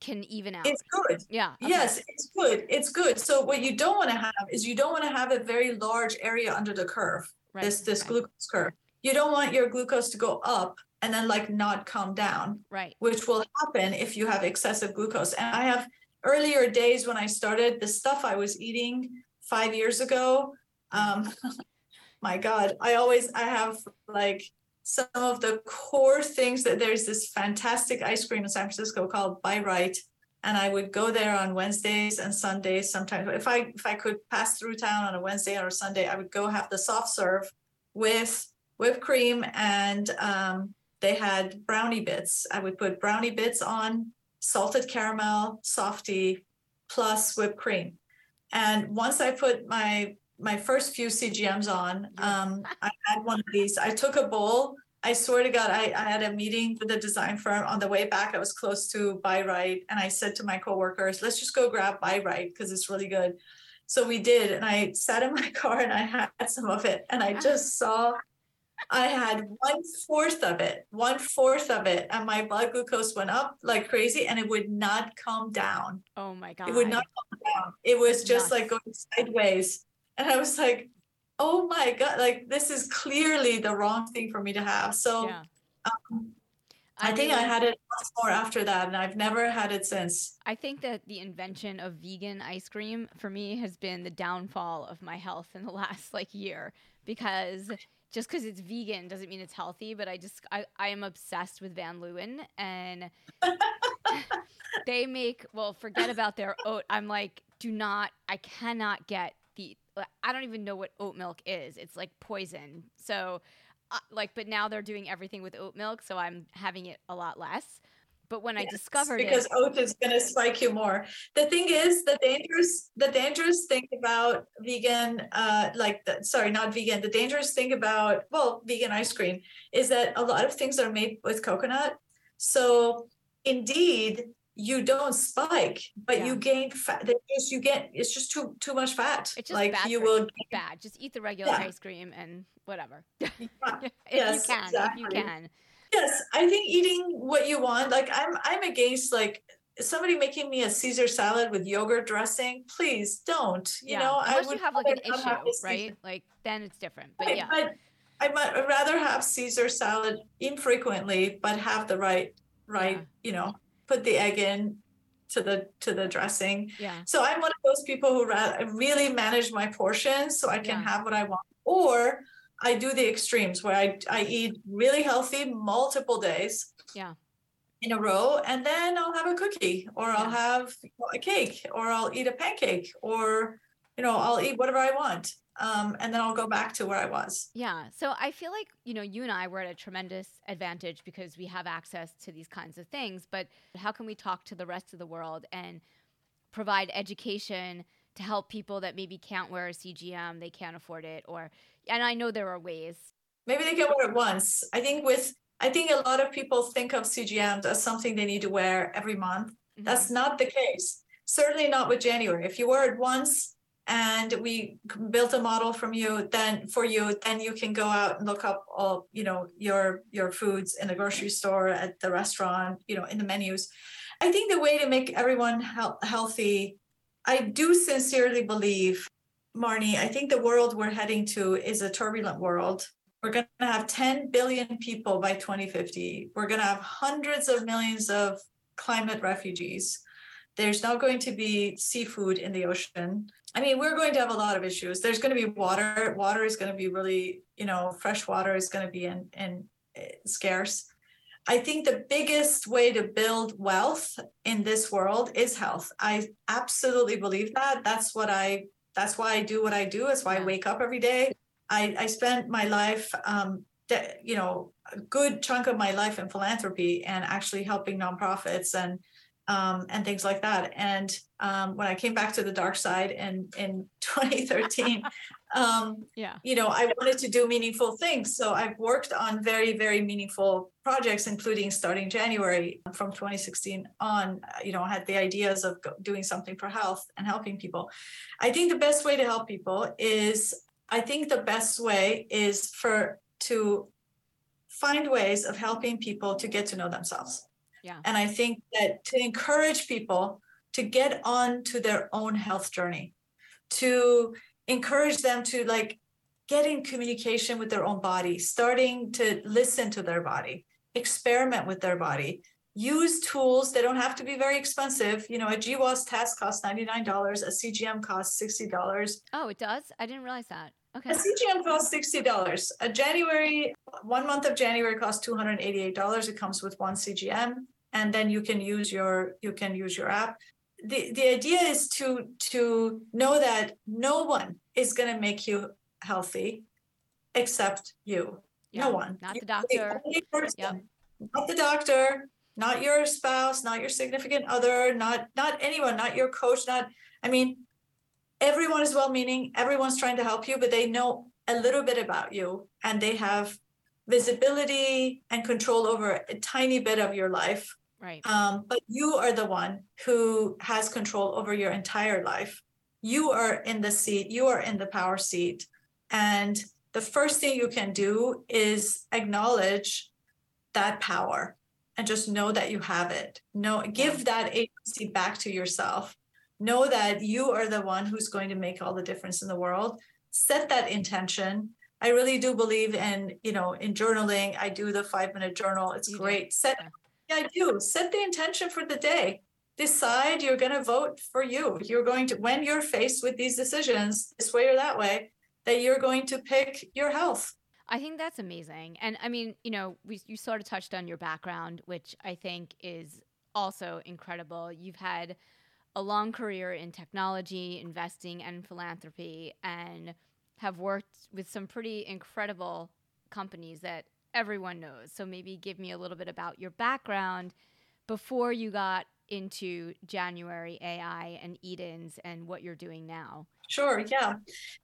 can even out. It's good. Yeah. Okay. Yes, it's good. It's good. So what you don't want to have is you don't want to have a very large area under the curve. Right. This this okay. glucose curve. You don't want your glucose to go up and then like not come down. Right. Which will happen if you have excessive glucose. And I have earlier days when I started the stuff I was eating five years ago. Um, my God, I always I have like some of the core things that there's this fantastic ice cream in San Francisco called Bi-Rite And I would go there on Wednesdays and Sundays sometimes. If I if I could pass through town on a Wednesday or a Sunday, I would go have the soft serve with whipped cream and um, they had brownie bits. I would put brownie bits on, salted caramel, softy, plus whipped cream. And once I put my my first few CGMs on, um, I had one of these. I took a bowl. I swear to God, I, I had a meeting with the design firm on the way back. I was close to Bi-Rite, and I said to my coworkers, "Let's just go grab Bi-Rite because it's really good." So we did, and I sat in my car and I had some of it, and I just saw I had one fourth of it, one fourth of it, and my blood glucose went up like crazy, and it would not come down. Oh my god! It would not come down. It was just nuts. like going sideways, and I was like, "Oh my god! Like this is clearly the wrong thing for me to have." So, yeah. um, I, I think I had it more after that, and I've never had it since. I think that the invention of vegan ice cream for me has been the downfall of my health in the last like year because just because it's vegan doesn't mean it's healthy, but I just I, I am obsessed with Van Leeuwen and they make well, forget about their oat. I'm like, do not I cannot get the I don't even know what oat milk is. It's like poison. So uh, like but now they're doing everything with oat milk, so I'm having it a lot less. But when yes, I discovered because it, oat is going to spike you more. The thing is, the dangerous, the dangerous thing about vegan, uh, like the, sorry, not vegan. The dangerous thing about well, vegan ice cream is that a lot of things are made with coconut. So indeed, you don't spike, but yeah. you gain fat. Just you get it's just too too much fat. It's just like bad you will gain, bad. Just eat the regular yeah. ice cream and whatever. if yes, you can, exactly. if you can. Yes, I think eating what you want. Like I'm, I'm against like somebody making me a Caesar salad with yogurt dressing. Please don't. You yeah. know, unless I would you have like an issue, right? Like then it's different. But right, yeah, but I might rather have Caesar salad infrequently, but have the right, right. Yeah. You know, put the egg in to the to the dressing. Yeah. So I'm one of those people who really manage my portions so I can yeah. have what I want. Or I do the extremes where I, I eat really healthy multiple days. Yeah. In a row, and then I'll have a cookie, or yeah. I'll have a cake, or I'll eat a pancake, or you know, I'll eat whatever I want. Um, and then I'll go back to where I was. Yeah. So I feel like, you know, you and I were at a tremendous advantage because we have access to these kinds of things. But how can we talk to the rest of the world and provide education to help people that maybe can't wear a CGM, they can't afford it, or and I know there are ways. Maybe they can wear it once. I think with I think a lot of people think of CGMs as something they need to wear every month. Mm-hmm. That's not the case. Certainly not with January. If you wear it once and we built a model from you, then for you, then you can go out and look up all, you know, your your foods in the grocery store, at the restaurant, you know, in the menus. I think the way to make everyone he- healthy I do sincerely believe, Marnie, I think the world we're heading to is a turbulent world. We're going to have 10 billion people by 2050. We're going to have hundreds of millions of climate refugees. There's not going to be seafood in the ocean. I mean, we're going to have a lot of issues. There's going to be water. Water is going to be really, you know, fresh water is going to be in, in eh, scarce. I think the biggest way to build wealth in this world is health. I absolutely believe that. That's what I. That's why I do what I do. That's why I wake up every day. I, I spent my life, um, you know, a good chunk of my life in philanthropy and actually helping nonprofits and um, and things like that. And um, when I came back to the dark side in in 2013, um, yeah, you know, I wanted to do meaningful things. So I've worked on very very meaningful projects, including starting January from 2016 on. You know, I had the ideas of doing something for health and helping people. I think the best way to help people is. I think the best way is for to find ways of helping people to get to know themselves yeah. And I think that to encourage people to get on to their own health journey, to encourage them to like get in communication with their own body, starting to listen to their body, experiment with their body, use tools. They don't have to be very expensive. You know, a GWAS test costs $99, a CGM costs $60. Oh, it does? I didn't realize that. Okay. A CGM costs sixty dollars. A January one month of January costs two hundred eighty eight dollars. It comes with one CGM and then you can use your you can use your app the the idea is to to know that no one is going to make you healthy except you. Yeah, no one. not the doctor. the yep. not the doctor not your spouse not your significant other not not anyone not your coach not i mean everyone is well meaning everyone's trying to help you but they know a little bit about you and they have visibility and control over a tiny bit of your life Right. Um, but you are the one who has control over your entire life. You are in the seat, you are in the power seat. And the first thing you can do is acknowledge that power and just know that you have it. Know, give that agency back to yourself. Know that you are the one who's going to make all the difference in the world. Set that intention. I really do believe in, you know, in journaling. I do the five minute journal. It's you great. Do. Set yeah, I do. Set the intention for the day. Decide you're going to vote for you. You're going to, when you're faced with these decisions, this way or that way, that you're going to pick your health. I think that's amazing. And I mean, you know, we, you sort of touched on your background, which I think is also incredible. You've had a long career in technology, investing, and philanthropy, and have worked with some pretty incredible companies that everyone knows. So maybe give me a little bit about your background before you got into January AI and Edens and what you're doing now. Sure, yeah.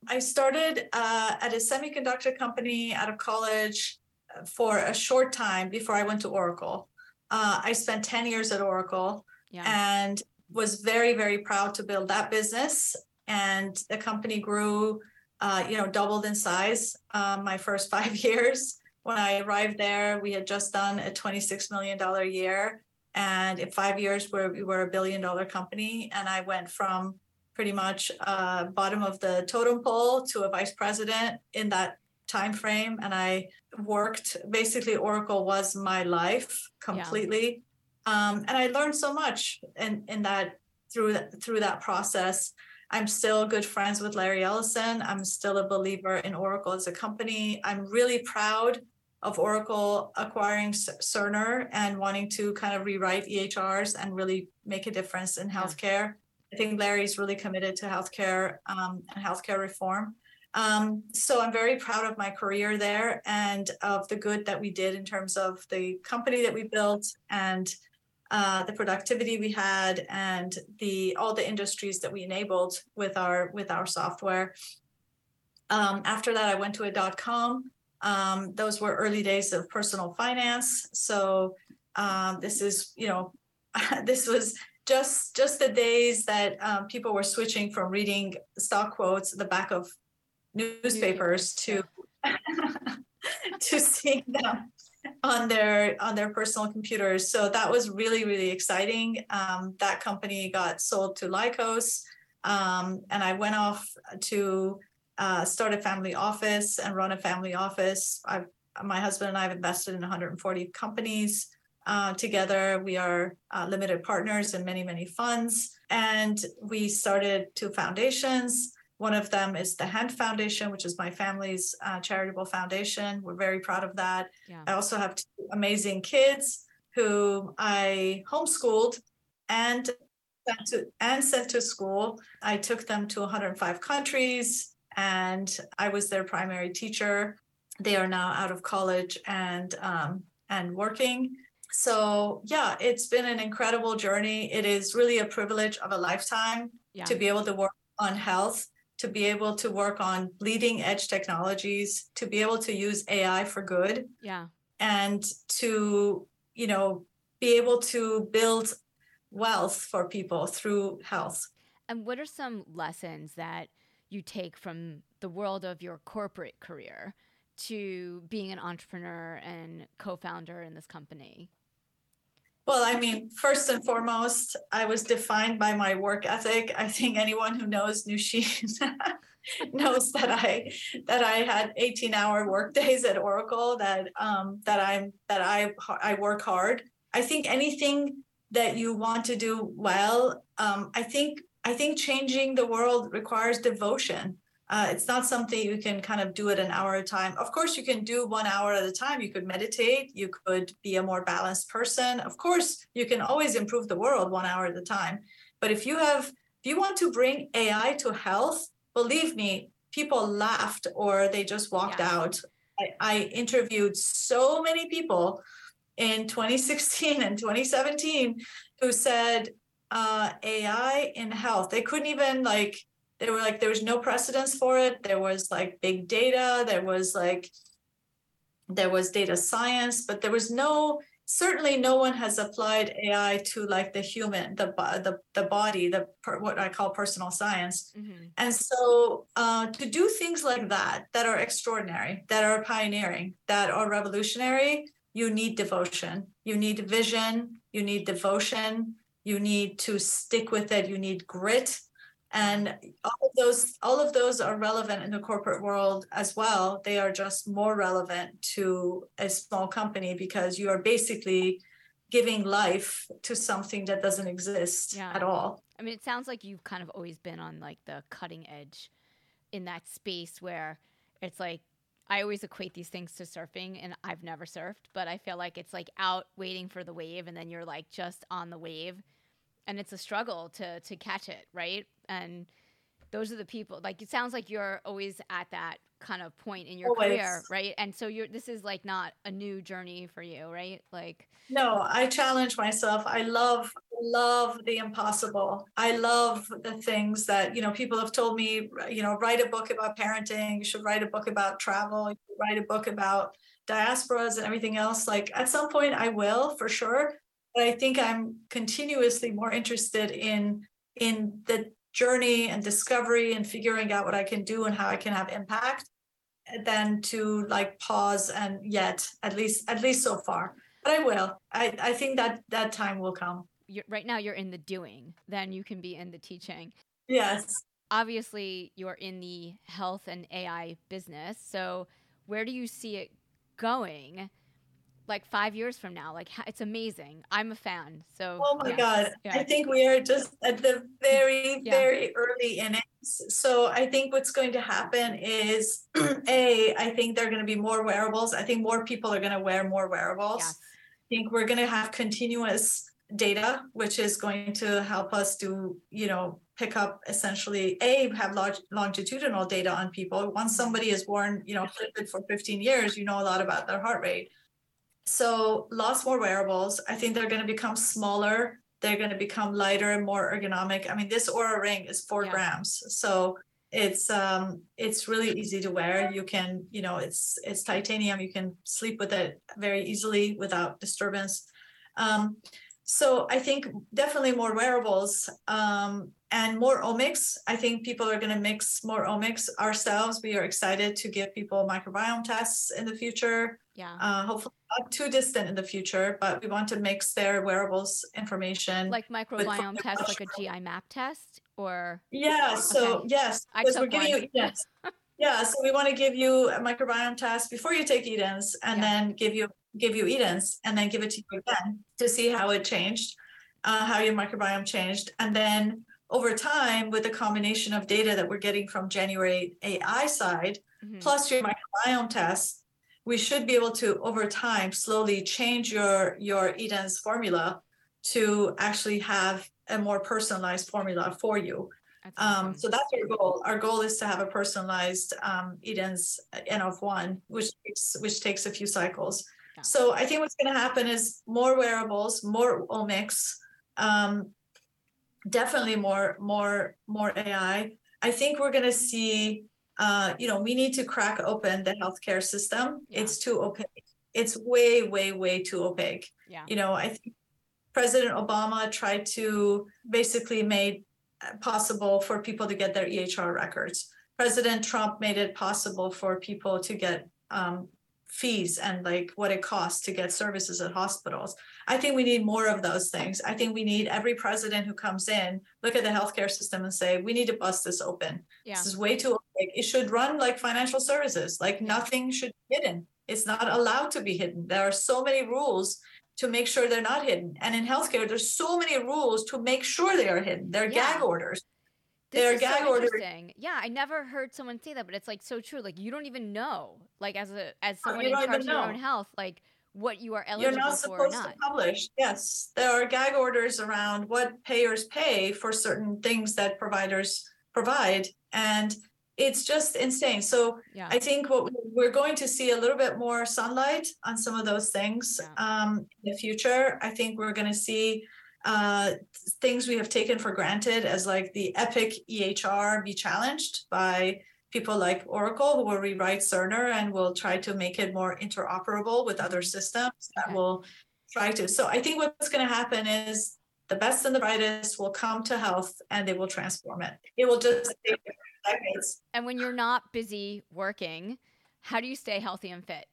I started uh, at a semiconductor company out of college for a short time before I went to Oracle. Uh, I spent 10 years at Oracle yeah. and was very, very proud to build that business. And the company grew, uh, you know, doubled in size uh, my first five years. When I arrived there, we had just done a $26 million a year. And in five years, we're, we were a billion dollar company. And I went from pretty much uh, bottom of the totem pole to a vice president in that time frame. And I worked basically, Oracle was my life completely. Yeah. Um, and I learned so much in, in that through through that process. I'm still good friends with Larry Ellison. I'm still a believer in Oracle as a company. I'm really proud of Oracle acquiring Cerner and wanting to kind of rewrite EHRs and really make a difference in healthcare. I think Larry's really committed to healthcare um, and healthcare reform. Um, so I'm very proud of my career there and of the good that we did in terms of the company that we built and uh, the productivity we had and the all the industries that we enabled with our with our software. Um, after that, I went to a dot com um, those were early days of personal finance. So um, this is, you know, this was just just the days that um, people were switching from reading stock quotes at the back of newspapers to to seeing them on their on their personal computers. So that was really really exciting. Um, that company got sold to Lycos, um, and I went off to uh, start a family office and run a family office. I've, my husband and I have invested in 140 companies. Uh, together, we are uh, limited partners in many, many funds. And we started two foundations. One of them is the Hand Foundation, which is my family's uh, charitable foundation. We're very proud of that. Yeah. I also have two amazing kids who I homeschooled and sent to, and sent to school. I took them to 105 countries and I was their primary teacher. They are now out of college and um, and working. So yeah, it's been an incredible journey. It is really a privilege of a lifetime yeah. to be able to work on health, to be able to work on bleeding edge technologies, to be able to use AI for good. Yeah. And to, you know, be able to build wealth for people through health. And what are some lessons that you take from the world of your corporate career to being an entrepreneur and co-founder in this company? Well, I mean, first and foremost, I was defined by my work ethic. I think anyone who knows Noosheen knows that I that I had 18 hour work days at Oracle. That um, that I'm that I I work hard. I think anything that you want to do well, um, I think I think changing the world requires devotion. Uh, it's not something you can kind of do it an hour at a time. Of course, you can do one hour at a time. You could meditate. You could be a more balanced person. Of course, you can always improve the world one hour at a time. But if you have, if you want to bring AI to health, believe me, people laughed or they just walked yeah. out. I, I interviewed so many people in 2016 and 2017 who said, uh, AI in health. They couldn't even like they were like there was no precedence for it. There was like big data. There was like there was data science, but there was no certainly no one has applied AI to like the human, the the the body, the what I call personal science. Mm-hmm. And so uh, to do things like that that are extraordinary, that are pioneering, that are revolutionary, you need devotion. You need vision. You need devotion you need to stick with it. You need grit. And all of those all of those are relevant in the corporate world as well. They are just more relevant to a small company because you are basically giving life to something that doesn't exist yeah. at all. I mean it sounds like you've kind of always been on like the cutting edge in that space where it's like I always equate these things to surfing, and I've never surfed, but I feel like it's like out waiting for the wave, and then you're like just on the wave, and it's a struggle to to catch it, right? And those are the people. Like it sounds like you're always at that kind of point in your Always. career, right? And so you're this is like not a new journey for you, right? Like No, I challenge myself. I love love the impossible. I love the things that, you know, people have told me, you know, write a book about parenting, you should write a book about travel, you should write a book about diasporas and everything else. Like at some point I will for sure, but I think I'm continuously more interested in in the journey and discovery and figuring out what I can do and how I can have impact than to like pause and yet at least at least so far but i will i i think that that time will come you're, right now you're in the doing, then you can be in the teaching. yes Obviously, you're in the health and AI business. So where do you see it going? Like five years from now, like it's amazing. I'm a fan. So oh my yes. god Yeah. i think we are just at the very Yeah. very early innings so i think what's going to happen is a i think there are going to be more wearables i think more people are going to wear more wearables Yes. I think we're going to have continuous data, which is going to help us to, you know, pick up essentially a have log- longitudinal data on people. Once somebody is worn, you know, Fitbit for 15 years, you know a lot about their heart rate. So lots more wearables. I think they're going to become smaller. They're going to become lighter and more ergonomic. I mean, this Oura ring is four Yeah. grams, so it's um it's really easy to wear. You can, you know, it's it's titanium. You can sleep with it very easily without disturbance. Um, so I think definitely more wearables um, and more omics. I think people are going to mix more omics ourselves. We are excited to give people microbiome tests in the future Yeah. uh, hopefully not too distant in the future, but we want to mix their wearables information. like microbiome test, like a GI map test, or yeah, so Okay. yes, I because we're giving one. you Edens. yeah, so we want to give you a microbiome test before you take Edens, and Yeah. then give you give you Edens, and then give it to you again to see how it changed, uh, how your microbiome changed, and then over time, with the combination of data that we're getting from January AI side, Mhm. plus your microbiome test, we should be able to over time slowly change your your Eden's formula to actually have a more personalized formula for you. Um, so that's our goal. Our goal is to have a personalized um, Edens N of one, which takes, which takes a few cycles. Yeah. So I think what's going to happen is more wearables, more omics, um, definitely more more more AI. I think we're going to see. Uh, you know, we need to crack open the healthcare system. Yeah. It's too opaque. It's way, way, way too opaque yeah. you know i think president obama tried to basically made possible for people to get their ehr records president trump made it possible for people to get um, fees and like what it costs to get services at hospitals i think we need more of those things i think we need every president who comes in look at the healthcare system and say we need to bust this open Yeah. this is way too opaque. It should run like financial services. Like nothing should be hidden. It's not allowed to be hidden. There are so many rules to make sure they're not hidden. And in healthcare, there's so many rules to make sure they are hidden. They're Yeah. gag orders. This They're gag so orders. Yeah, I never heard someone say that, but it's like so true. Like you don't even know, like as a as oh, someone you in charge of your own health, like what you are You're eligible not for or supposed not. to publish. Yes, there are gag orders around what payers pay for certain things that providers provide. And it's just insane. So Yeah. I think what we're going to see a little bit more sunlight on some of those things Yeah. um, in the future. I think we're going to see uh, things we have taken for granted as like the Epic EHR be challenged by people like Oracle, who will rewrite Cerner and will try to make it more interoperable with other systems that Okay. will try to. So I think what's going to happen is the best and the brightest will come to health and they will transform it. It will just take decades. And when you're not busy working, how do you stay healthy and fit?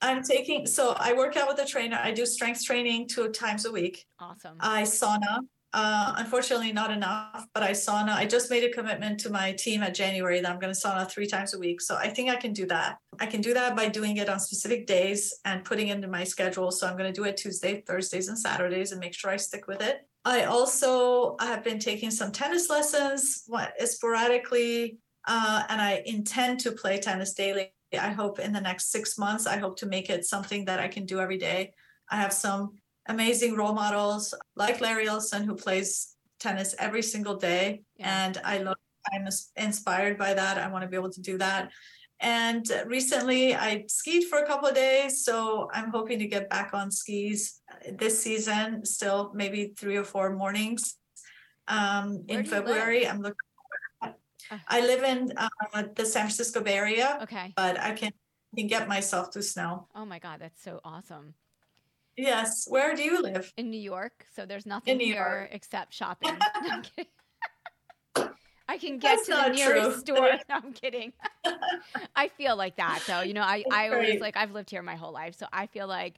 I'm taking so I work out with a trainer. I do strength training two times a week. Awesome. I sauna. Uh, unfortunately, not enough, but I sauna. I just made a commitment to my team at January that I'm going to sauna three times a week. So I think I can do that. I can do that by doing it on specific days and putting it into my schedule. So I'm going to do it Tuesday, Thursdays, and Saturdays and make sure I stick with it. I also have been taking some tennis lessons what, sporadically, uh, and I intend to play tennis daily I hope in the next six months, I hope to make it something that I can do every day. I have some amazing role models like Larry Ellison, who plays tennis every single day. Yeah. And I love, I'm inspired by that. I want to be able to do that. And recently I skied for a couple of days. So I'm hoping to get back on skis this season, still maybe three or four mornings um, in February. I'm looking. Uh. I live in uh, the San Francisco Bay Area. Okay. But I can, can get myself to snow. Oh my God, that's so awesome. Yes. Where do you live? In New York. So there's nothing in here York. except shopping. I can get That's to the nearest true. store. No, I'm kidding. I feel like that though. You know, I, I always like I've lived here my whole life. So I feel like,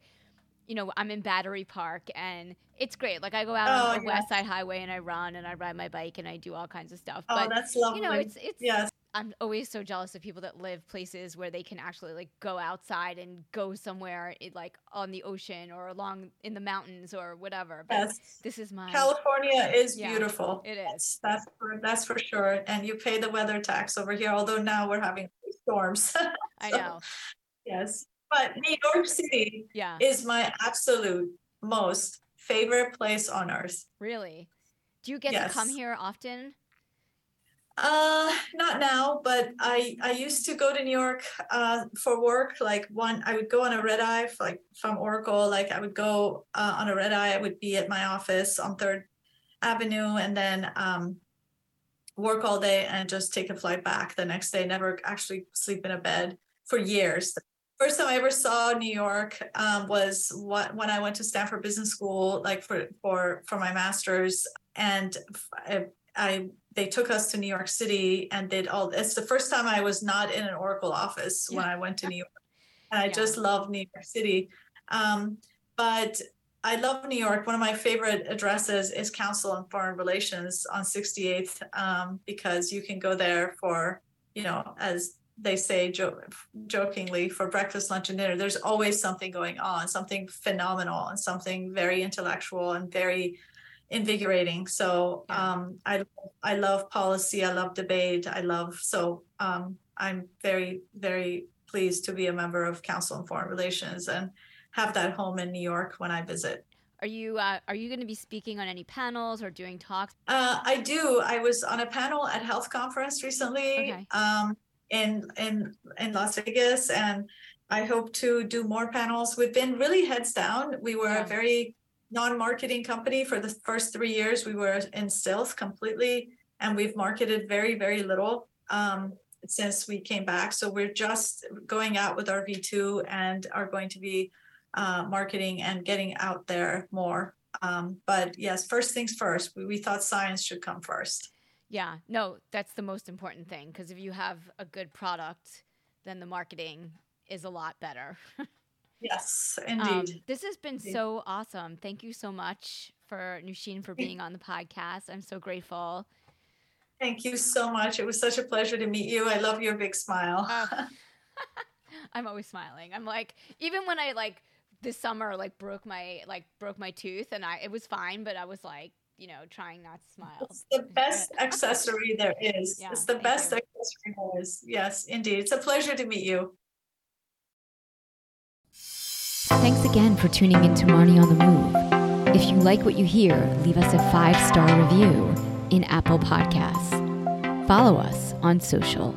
you know, I'm in Battery Park and it's great. Like I go out oh, on the yeah. West Side Highway and I run and I ride my bike and I do all kinds of stuff. Oh, but that's lovely. You know, it's it's yes. I'm always so jealous of people that live places where they can actually like go outside and go somewhere like on the ocean or along in the mountains or whatever. But yes. this is my California is yeah, beautiful. It is. That's for, that's for sure. And you pay the weather tax over here, although now we're having storms. so, I know. Yes. But New York City yeah. is my absolute most favorite place on earth. Really? Do you get yes. to come here often? Uh, not now, but I I used to go to New York uh, for work. Like one, I would go on a red eye, like from Oracle. Like I would go uh, on a red eye. I would be at my office on Third Avenue, and then um, work all day and just take a flight back the next day. Never actually sleep in a bed for years. First time I ever saw New York um, was what, when I went to Stanford Business School, like for for for my master's, and I, I they took us to New York City and did all. It's the first time I was not in an Oracle office yeah. when I went to New York, and I yeah. just love New York City. Um, but I love New York. One of my favorite addresses is Council on Foreign Relations on 68th um, because you can go there for, you know, as they say jo- jokingly, for breakfast, lunch, and dinner. There's always something going on, something phenomenal, and something very intellectual and very invigorating. So um, I I love policy. I love debate. I love so um, I'm very very pleased to be a member of Council on Foreign Relations and have that home in New York when I visit. Are you uh, are you going to be speaking on any panels or doing talks? Uh, I do. I was on a panel at Health Conference recently okay. um, in in in Las Vegas, and I hope to do more panels. We've been really heads down. We were yeah. very non-marketing company for the first three years we were in stealth completely and we've marketed very very little um, since we came back. So we're just going out with our v2 and are going to be uh, marketing and getting out there more. Um, but yes first things first we, we thought science should come first. Yeah no that's the most important thing because if you have a good product then the marketing is a lot better Yes, indeed. Um, this has been indeed. so awesome. Thank you so much for Noosheen for being on the podcast. I'm so grateful. Thank you so much. It was such a pleasure to meet you. I love your big smile. Uh, I'm always smiling. I'm like, even when I like this summer, like broke my like broke my tooth, and I it was fine, but I was like, you know, trying not to smile. It's the best accessory there is. Yeah, it's the best you. accessory there is. Yes, indeed. It's a pleasure to meet you. Thanks again for tuning in to Marni on the Move. If you like what you hear, leave us a five star review in Apple Podcasts. Follow us on social.